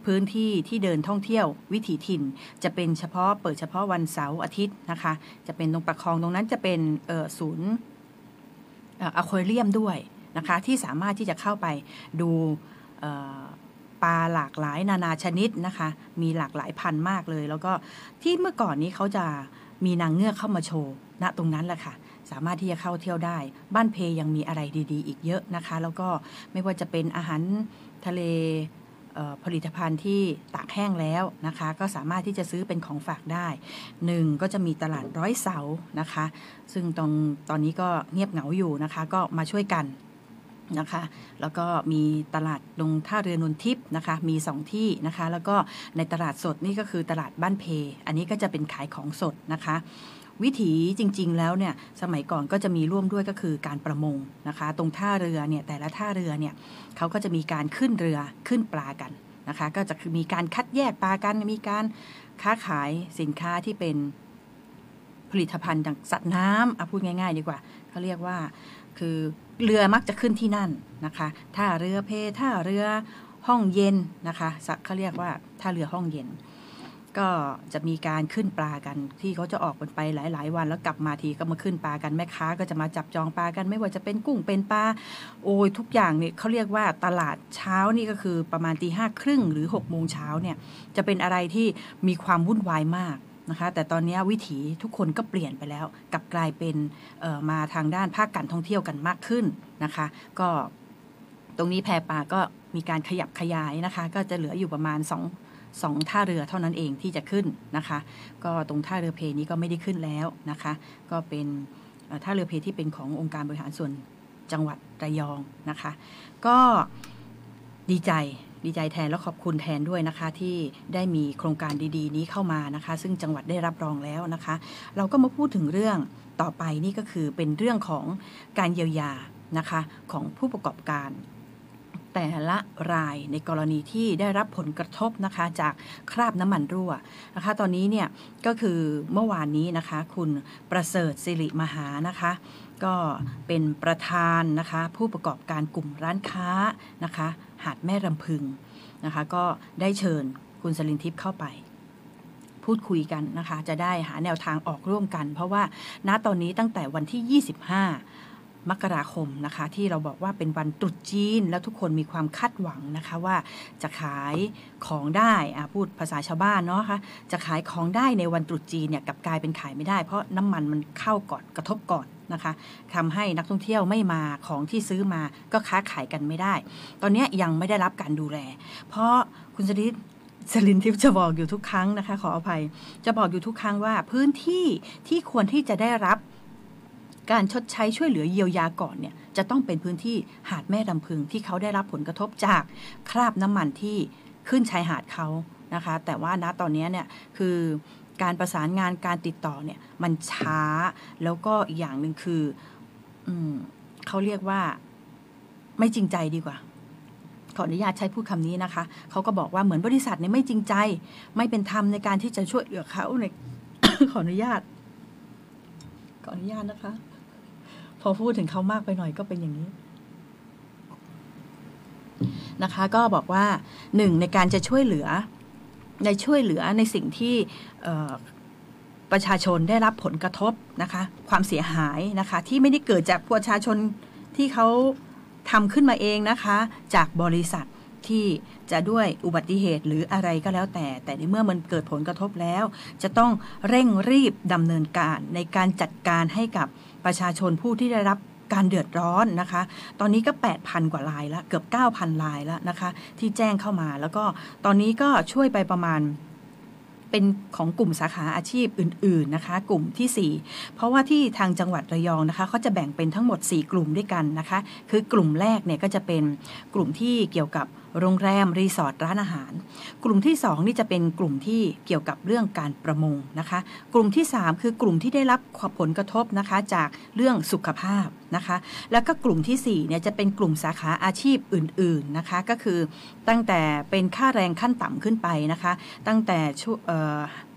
พื้นที่ที่เดินท่องเที่ยววิถีถิ่น จะเป็นเฉพาะเปิดเฉพาะวันเสาร์อาทิตย์นะคะ จะเป็นตรงปักคลองตรงนั้นจะเป็นศูนย์อะควาเรียมด้วยนะคะ ที่สามารถที่จะเข้าไปดูปลาหลากหลายนานาชนิดนะคะ มีหลากหลายพันธุ์มากเลย แล้วก็ที่เมื่อก่อนนี้เขาจะมีนางเงือกเข้ามาโชว์ณตรงนั้นแหละค่ะ สามารถที่จะเข้าเที่ยวได้ บ้านเพยังมีอะไรดี ๆ อีกเยอะนะคะ แล้วก็ไม่ว่าจะเป็นอาหารทะเลเผลิตภัณฑ์ที่ตากแห้งแล้วนะคะ ก็สามารถที่จะซื้อเป็นของฝากได้หนึ่งก็จะมีตลาดร้อยเสานะคะ ซึ่งตรงตอนนี้ก็เงียบเหงาอยู่นะคะ ก็มาช่วยกันนะคะ แล้วก็มีตลาดลงท่าเรือนนทิพย์นะคะ มีสองที่นะคะ แล้วก็ในตลาดสดนี่ก็คือตลาดบ้านเพ อันนี้ก็จะเป็นขายของสดนะคะ วิถีจริง ๆ แล้วเนี่ยสมัยก่อนก็จะมีร่วมด้วยก็คือการประมงนะคะ ตรงท่าเรือเนี่ยแต่ละท่าเรือเนี่ยเขาก็จะมีการขึ้นเรือขึ้นปลากันนะคะ ก็จะมีการคัดแยกปลากันมีการค้าขายสินค้าที่เป็นผลิตภัณฑ์จากสัตว์น้ำเอาพูดง่าย ๆ ดีกว่าเขาเรียกว่าคือเรือมักจะขึ้นที่นั่นนะคะท่าเรือเพท่าเรือห้องเย็นนะคะสักเขาเรียกว่าท่าเรือห้องเย็น ก็จะมีการขึ้นปลากันที่เขาจะออกันไปหลาย ๆ วันแล้วกลับมาทีก็มาขึ้นปลากันแม่ค้าก็จะมาจับจองปลากัน ไม่ว่าจะเป็นกุ้งเป็นปลาโอ้ยทุกอย่างเนี่ยเขาเรียกว่าตลาดเช้านี่ก็คือประมาณตีห้าครึ่งหรือ6กโมงเช้าเนี่ยจะเป็นอะไรที่มีความวุ่นวายมากนะคะแต่ตอนนี้วิถีทุกคนก็เปลี่ยนไปแล้วกลับกลายเป็นมาทางด้านภาคการท่องเที่ยวกันมากขึ้นนะคะ ก็ตรงนี้แพปลาก็มีการขยับขยายนะคะ ก็จะเหลืออยู่ประมาณ2 สองท่าเรือเท่านั้นเองที่จะขึ้นนะคะ ก็ตรงท่าเรือเพนี้ก็ไม่ได้ขึ้นแล้วนะคะ ก็เป็นท่าเรือเพที่เป็นขององค์การบริหารส่วนจังหวัดระยองนะคะ ก็ดีใจดีใจแทนและขอบคุณแทนด้วยนะคะ ที่ได้มีโครงการดีๆ นี้เข้ามานะคะ ซึ่งจังหวัดได้รับรองแล้วนะคะ เราก็มาพูดถึงเรื่องต่อไปนี่ก็คือเป็นเรื่องของการเยียวยานะคะของผู้ประกอบการ แต่ละรายในกรณีที่ได้รับผลกระทบนะคะจากคราบน้ำมันรั่วนะคะ ตอนนี้เนี่ยก็คือเมื่อวานนี้นะคะ คุณประเสริฐสิริมหานะคะก็เป็นประธานนะคะ ผู้ประกอบการกลุ่มร้านค้านะคะ หาดแม่รำพึงนะคะ ก็ได้เชิญคุณสลินทิพย์เข้าไป พูดคุยกันนะคะ จะได้หาแนวทางออกร่วมกัน เพราะว่าณตอนนี้ตั้งแต่วันที่ 25 มกราคมนะคะ ที่เราบอกว่าเป็นวันตรุษจีน แล้วทุกคนมีความคาดหวังนะคะว่าจะขายของได้พูดภาษาชาวบ้านเนาะคะจะขายของได้ในวันตรุษจีนเนี่ยกับกลายเป็นขายไม่ได้ เพราะน้ำมันมันเข้าก่อนกระทบก่อนนะคะทำให้นักท่องเที่ยวไม่มาของที่ซื้อมาก็ค้าขายกันไม่ได้ ตอนนี้ยังไม่ได้รับการดูแล เพราะคุณสลิดสลินทิพย์จะบอกอยู่ทุกครั้งนะคะ ขออภัย จะบอกอยู่ทุกครั้งว่าพื้นที่ที่ควรที่จะได้รับ การชดใช้ช่วยเหลือเยียวยาก่อนเนี่ยจะต้องเป็นพื้นที่หาดแม่ลำพึงที่เขาได้รับผลกระทบจากคราบน้ำมันที่ขึ้นชายหาดเขานะคะ แต่ว่าณตอนนี้เนี่ยคือการประสานงานการติดต่อเนี่ยมันช้าแล้วก็อีกอย่างหนึ่งคืออเขาเรียกว่าไม่จริงใจดีกว่า ขออนุญาตใช้พูดคำนี้นะคะ เขาก็บอกว่าเหมือนบริษัทเนี่ยไม่จริงใจ ไม่เป็นธรรมในการที่จะช่วยเหลือเขาในขออนุญาตขออนุญาตนะคะ พอพูดถึงเขามากไปหน่อยก็เป็นอย่างนี้นะคะก็บอกว่าหนึ่งในการจะช่วยเหลือในช่วยเหลือในสิ่งที่ประชาชนได้รับผลกระทบนะคะความเสียหายนะคะที่ไม่ได้เกิดจากประชาชนที่เขาทำขึ้นมาเองนะคะจากบริษัท ที่จะด้วยอุบัติเหตุหรืออะไรก็แล้วแต่ แต่ในเมื่อมันเกิดผลกระทบแล้ว จะต้องเร่งรีบดำเนินการในการจัดการให้กับประชาชนผู้ที่ได้รับการเดือดร้อนนะคะ ตอนนี้ก็ 8,000 กว่าลายแล้วเกือบ 9,000 ลายแล้วนะคะ ที่แจ้งเข้ามา แล้วก็ตอนนี้ก็ช่วยไปประมาณเป็นของกลุ่มสาขาอาชีพอื่น ๆนะคะ กลุ่มที่ 4 เพราะว่าที่ทางจังหวัดระยองนะคะเขาจะแบ่งเป็นทั้งหมด 4 กลุ่มด้วยกันนะคะ คือกลุ่มแรกเนี่ยก็จะเป็นกลุ่มที่เกี่ยวกับ โรงแรม รีสอร์ทร้านอาหาร กลุ่มที่ 2 นี่จะเป็นกลุ่มที่เกี่ยวกับเรื่องการประมงนะคะ กลุ่มที่ 3 คือกลุ่มที่ได้รับผลกระทบนะคะจากเรื่องสุขภาพนะคะ แล้วก็กลุ่มที่4เนี่ยจะเป็นกลุ่มสาขาอาชีพอื่นๆนะคะ ก็คือตั้งแต่เป็นค่าแรงขั้นต่ำขึ้นไปนะคะ ตั้งแต่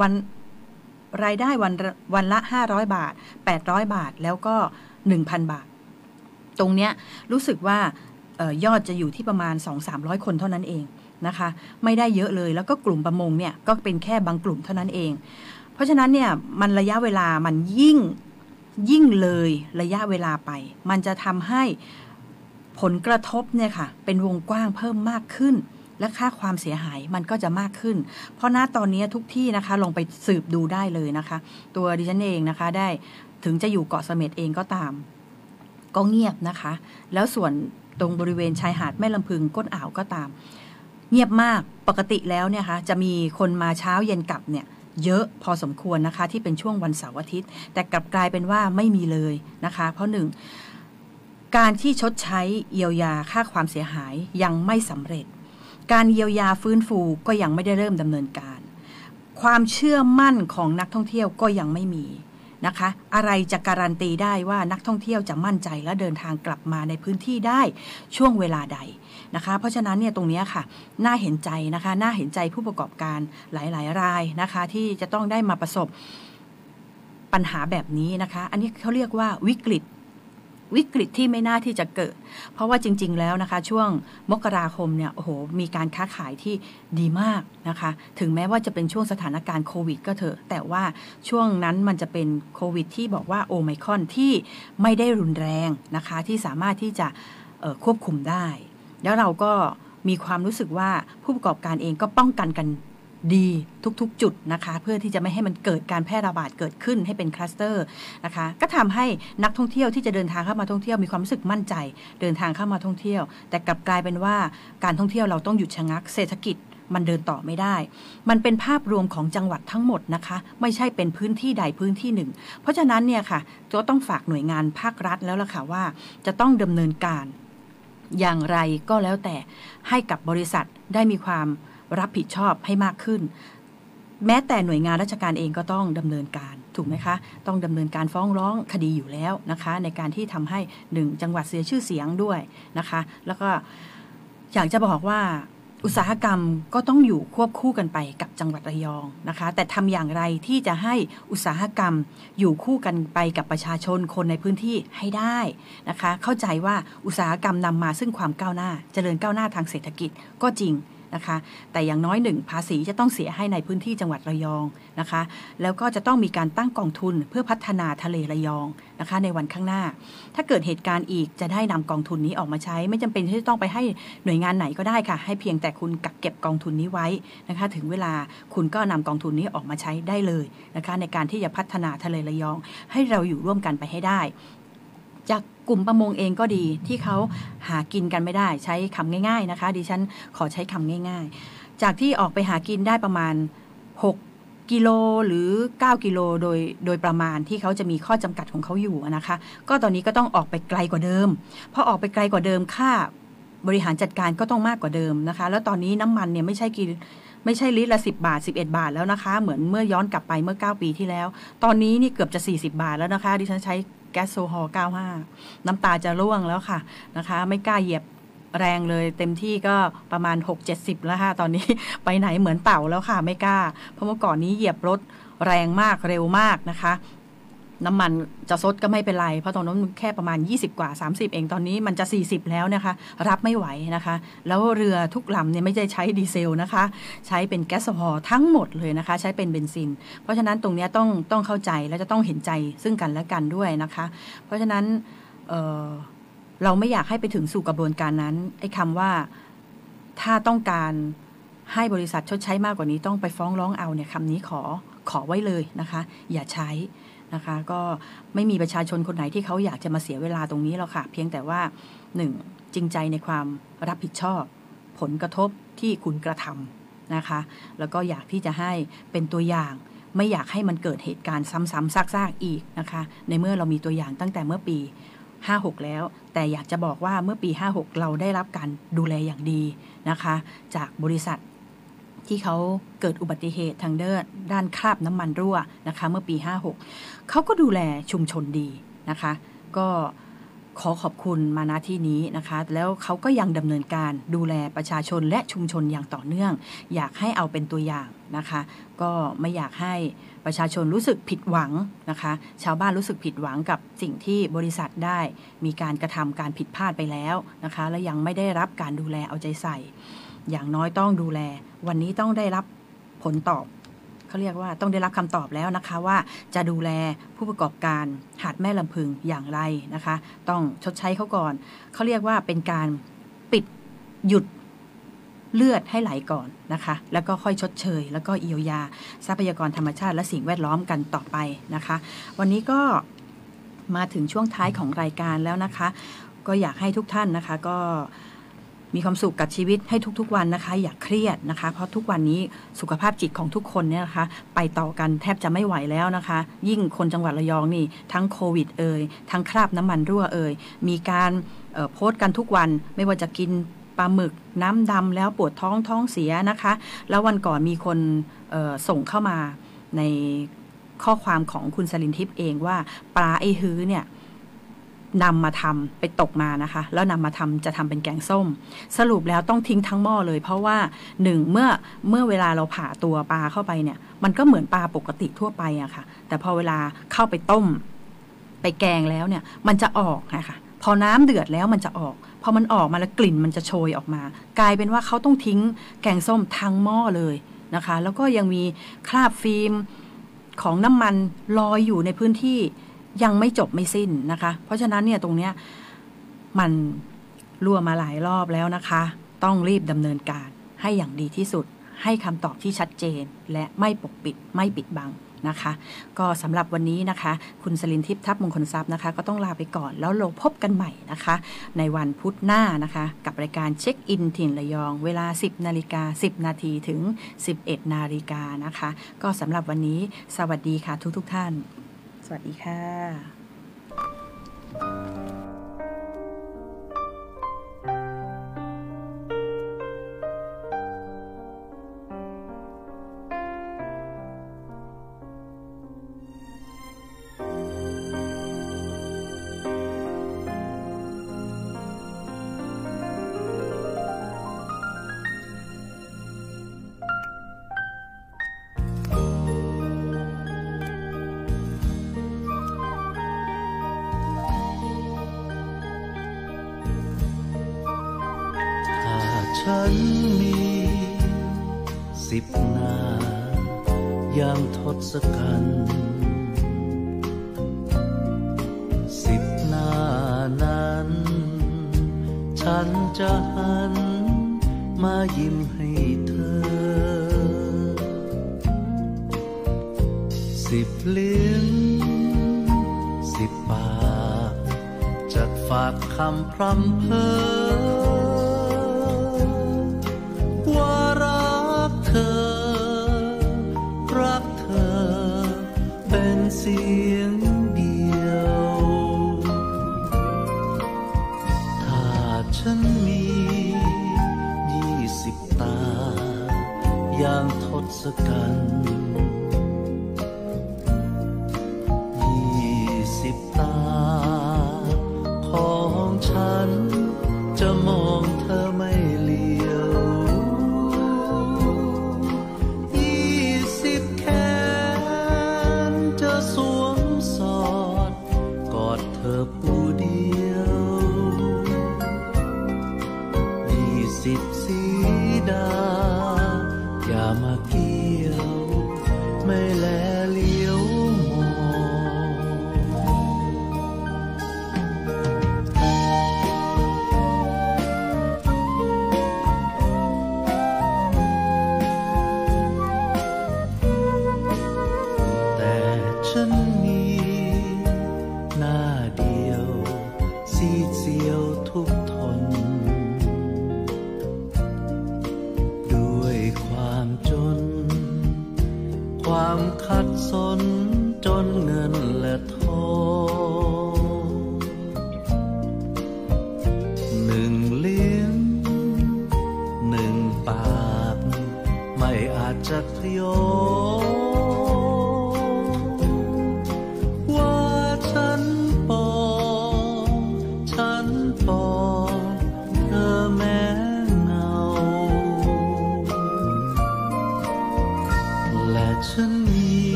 วันรายได้วันละวันละ 500 บาท 800 บาทแล้วก็ 1,000 บาท ตรงเนี้ยรู้สึกว่า ยอดจะอยู่ที่ประมาณ 2-300 คนเท่านั้นเองนะคะไม่ได้เยอะเลยแล้วก็กลุ่มประมงเนี่ยก็เป็นแค่บางกลุ่มเท่านั้นเอง เพราะฉะนั้นเนี่ยมันระยะเวลามันยิ่งยิ่งเลยระยะเวลาไป มันจะทำให้ผลกระทบเนี่ยค่ะเป็นวงกว้างเพิ่มมากขึ้น และค่าความเสียหายมันก็จะมากขึ้น เพราะณตอนนี้ทุกที่นะคะลงไปสืบดูได้เลยนะคะ ตัวดิฉันเองนะคะได้ถึงจะอยู่เกาะเสม็ดเองก็ตามก็เงียบนะคะ แล้วส่วน ตรงบริเวณชายหาดแม่ลำพึงก้นอ่าวก็ตาม เงียบมากปกติแล้วเนี่ยคะจะมีคนมาเช้าเย็นกลับเนี่ยเยอะพอสมควรนะคะที่เป็นช่วงวันเสาร์อาทิตย์ แต่กลับกลายเป็นว่าไม่มีเลยนะคะ เพราะหนึ่งการที่ชดใช้เยียวยาค่าความเสียหายยังไม่สำเร็จ การเยียวยาฟื้นฟูก็ยังไม่ได้เริ่มดำเนินการ ความเชื่อมั่นของนักท่องเที่ยวก็ยังไม่มี นะคะ อะไรจะการันตีได้ว่านักท่องเที่ยวจะมั่นใจและเดินทางกลับมาในพื้นที่ได้ช่วงเวลาใดนะคะ เพราะฉะนั้นเนี่ยตรงนี้ค่ะน่าเห็นใจนะคะน่าเห็นใจผู้ประกอบการหลาย ๆ รายนะคะ ที่จะต้องได้มาประสบปัญหาแบบนี้นะคะ อันนี้เขาเรียกว่าวิกฤต วิกฤตที่ไม่น่าที่จะเกิด เพราะว่าจริง ๆ แล้วนะคะ ช่วงมกราคมเนี่ยโอ้โหมีการค้าขายที่ดีมากนะคะ ถึงแม้ว่าจะเป็นช่วงสถานการณ์โควิด ก็เถอะ แต่ว่าช่วงนั้นมันจะเป็นโควิด ที่บอกว่าโอไมคอนที่ไม่ได้รุนแรงนะคะ ที่สามารถที่จะควบคุมได้ แล้วเราก็มีความรู้สึกว่าผู้ประกอบการเองก็ป้องกันกัน ดีทุกๆ จุดนะคะ เพื่อที่จะไม่ให้มันเกิดการแพร่ระบาดเกิดขึ้นให้เป็นคลัสเตอร์นะคะ ก็ทำให้นักท่องเที่ยวที่จะเดินทางเข้ามาท่องเที่ยวมีความรู้สึกมั่นใจ เดินทางเข้ามาท่องเที่ยว แต่กลับกลายเป็นว่าการท่องเที่ยวเราต้องหยุดชะงักเศรษฐกิจมันเดินต่อไม่ได้ มันเป็นภาพรวมของจังหวัดทั้งหมดนะคะ ไม่ใช่เป็นพื้นที่ใดพื้นที่หนึ่ง เพราะฉะนั้นเนี่ยค่ะก็ต้องฝากหน่วยงานภาครัฐแล้วล่ะค่ะว่า จะต้องดำเนินการอย่างไรก็แล้วแต่ให้กับบริษัทได้มีความ รับผิดชอบให้มากขึ้น แม้แต่หน่วยงานราชการเองก็ต้องดำเนินการถูกไหมคะ ต้องดำเนินการฟ้องร้องคดีอยู่แล้วนะคะ ในการที่ทำให้หนึ่งจังหวัดเสียชื่อเสียงด้วยนะคะ แล้วก็อยากจะบอกว่าอุตสาหกรรมก็ต้องอยู่ควบคู่กันไปกับจังหวัดระยองนะคะ แต่ทำอย่างไรที่จะให้อุตสาหกรรมอยู่คู่กันไปกับประชาชนคนในพื้นที่ให้ได้นะคะ เข้าใจว่าอุตสาหกรรมนำมาซึ่งความก้าวหน้าเจริญก้าวหน้าทางเศรษฐกิจก็จริง นะคะ แต่อย่างน้อยหนึ่งภาษีจะต้องเสียให้ในพื้นที่จังหวัดระยองนะคะ แล้วก็จะต้องมีการตั้งกองทุนเพื่อพัฒนาทะเลระยองนะคะ ในวันข้างหน้า ถ้าเกิดเหตุการณ์อีกจะได้นำกองทุนนี้ออกมาใช้ ไม่จำเป็นที่จะต้องไปให้หน่วยงานไหนก็ได้ค่ะ ให้เพียงแต่คุณกักเก็บกองทุนนี้ไว้นะคะ ถึงเวลาคุณก็นำกองทุนนี้ออกมาใช้ได้เลยนะคะ ในการที่จะพัฒนาทะเลระยอง ให้เราอยู่ร่วมกันไปให้ได้จาก กลุ่มประมงเองก็ดีที่เขาหากินกันไม่ได้ใช้คำง่าย ๆนะคะ ดิฉันขอใช้คำง่าย ๆ จากที่ออกไปหากินได้ประมาณ 6กิโลหรือ 9 กิโลโดยโดยประมาณที่เขาจะมีข้อจำกัดของเขาอยู่นะคะ ก็ตอนนี้ก็ต้องออกไปไกลกว่าเดิมพอออกไปไกลกว่าเดิมค่าบริหารจัดการก็ต้องมากกว่าเดิมนะคะ แล้วตอนนี้น้ำมันเนี่ยไม่ใช่กินไม่ใช่ลิตรละ 10 บาท 11 บาทแล้วนะคะ เหมือนเมื่อย้อนกลับไปเมื่อ 9 ปีที่แล้ว ตอนนี้นี่เกือบจะ 40 บาทแล้วนะคะ ดิฉันใช้ แก๊สโซฮอล์95 น้ำตาจะร่วงแล้วค่ะนะคะ ไม่กล้าเหยียบแรงเลยเต็มที่ก็ประมาณ 6-70 แล้วค่ะ ตอนนี้ไปไหนเหมือนเต่าแล้วค่ะ ไม่กล้า เพราะเมื่อก่อนนี้เหยียบรถแรงมากเร็วมากนะคะ น้ำมันจะซดก็ไม่เป็นไร เพราะตอนนั้นมันแค่ประมาณ 20 กว่า 30 เองตอนนี้มันจะ 40 แล้วนะคะ รับไม่ไหวนะคะ แล้วเรือทุกลำเนี่ยไม่ได้ใช้ดีเซลนะคะ ใช้เป็นแก๊สโซฮอลทั้งหมดเลยนะคะ ใช้เป็นเบนซิน เพราะฉะนั้นตรงนี้ต้องต้องเข้าใจและจะต้องเห็นใจซึ่งกันและกันด้วยนะคะ เพราะฉะนั้นเเราไม่อยากให้ไปถึงสู่กระบวนการนั้นไอ้คำว่าถ้าต้องการให้บริษัทชดใช้มากกว่านี้ต้องไปฟ้องร้องเอาเนี่ยคำนี้ขอขอไว้เลยนะคะ อย่าใช้ นะคะ ก็ไม่มีประชาชนคนไหนที่เขาอยากจะมาเสียเวลาตรงนี้หรอกค่ะ เพียงแต่ว่าหนึ่งจริงใจในความรับผิดชอบ ผลกระทบที่คุณกระทำนะคะ แล้วก็อยากที่จะให้เป็นตัวอย่างไม่อยากให้มันเกิดเหตุการณ์ซ้ำๆซากๆอีกนะคะ ในเมื่อเรามีตัวอย่างตั้งแต่เมื่อปี 56 แล้ว แต่อยากจะบอกว่าเมื่อปี 56 เราได้รับการดูแลอย่างดีนะคะ จากบริษัทที่เขาเกิดอุบัติเหตุทางเดินด้านคราบน้ำมันรั่วนะคะ เมื่อปี 56 เขาก็ดูแลชุมชนดีนะคะ ก็ขอขอบคุณมาณที่นี้นะคะ แล้วเขาก็ยังดำเนินการดูแลประชาชนและชุมชนอย่างต่อเนื่อง อยากให้เอาเป็นตัวอย่างนะคะ ก็ไม่อยากให้ประชาชนรู้สึกผิดหวังนะคะ ชาวบ้านรู้สึกผิดหวังกับสิ่งที่บริษัทได้มีการกระทำการผิดพลาดไปแล้วนะคะ และยังไม่ได้รับการดูแลเอาใจใส่ อย่างน้อยต้องดูแล วันนี้ต้องได้รับผลตอบ เขาเรียกว่าต้องได้รับคำตอบแล้วนะคะว่าจะดูแลผู้ประกอบการหาดแม่ลำพึงอย่างไรนะคะ ต้องชดใช้เขาก่อน เขาเรียกว่าเป็นการปิดหยุดเลือดให้ไหลก่อนนะคะ แล้วก็ค่อยชดเชย แล้วก็เยียวยา ทรัพยากรธรรมชาติและสิ่งแวดล้อมกันต่อไปนะคะ วันนี้ก็มาถึงช่วงท้ายของรายการแล้วนะคะ ก็อยากให้ทุกท่านนะคะก็ มีความสุขกับชีวิตให้ทุกๆวันนะคะ อย่าเครียดนะคะ เพราะทุกวันนี้สุขภาพจิตของทุกคนเนี่ยนะคะ ไปต่อกันแทบจะไม่ไหวแล้วนะคะ ยิ่งคนจังหวัดระยองนี่ ทั้งโควิดเอ่ยทั้งคราบน้ำมันรั่วเอ่ยมีการโพสต์กันทุกวันไม่ว่าจะกินปลาหมึกน้ำดำแล้วปวดท้องท้องเสียนะคะ แล้ววันก่อนมีคนส่งเข้ามาในข้อความของคุณสลินทิพย์เองว่าปลาไอฮื้อเนี่ย นำมาทำไปตกมานะคะ แล้วนำมาทำจะทำเป็นแกงส้ม สรุปแล้วต้องทิ้งทั้งหม้อเลย เพราะว่าหนึ่งเมื่อเมื่อเวลาเราผ่าตัวปลาเข้าไปเนี่ย มันก็เหมือนปลาปกติทั่วไปอะค่ะ แต่พอเวลาเข้าไปต้ม ไปแกงแล้วเนี่ย มันจะออกนะคะพอน้ำเดือดแล้วมันจะออก พอมันออกมาแล้วกลิ่นมันจะโชยออกมา กลายเป็นว่าเขาต้องทิ้งแกงส้มทั้งหม้อเลยนะคะ แล้วก็ยังมีคราบฟิล์มของน้ำมันลอยอยู่ในพื้นที่ ยังไม่จบไม่สิ้นนะคะ เพราะฉะนั้นเนี่ยตรงเนี้ยมันรั่วมาหลายรอบแล้วนะคะ ต้องรีบดำเนินการให้อย่างดีที่สุด ให้คำตอบที่ชัดเจน และไม่ปกปิดไม่ปิดบังนะคะ ก็สำหรับวันนี้นะคะ คุณสลินทิพย์ทัพมงคลทรัพย์นะคะ ก็ต้องลาไปก่อนแล้วเราพบกันใหม่นะคะ ในวันพุธหน้านะคะ กับรายการเช็คอินถิ่นระยอง เวลา 10นาฬิกา10 นาทีถึง 11นาฬิกานะคะ ก็สำหรับวันนี้ สวัสดีค่ะทุกทุกท่าน วัสดีค่ะันมีสิบหน้าอย่างทศกัณฐ์สิบหน้านั้น ฉันจะหันมายิ้มให้เธอ สิบลิ้น สิบปาก จะฝากคำพร่ำเพ้อ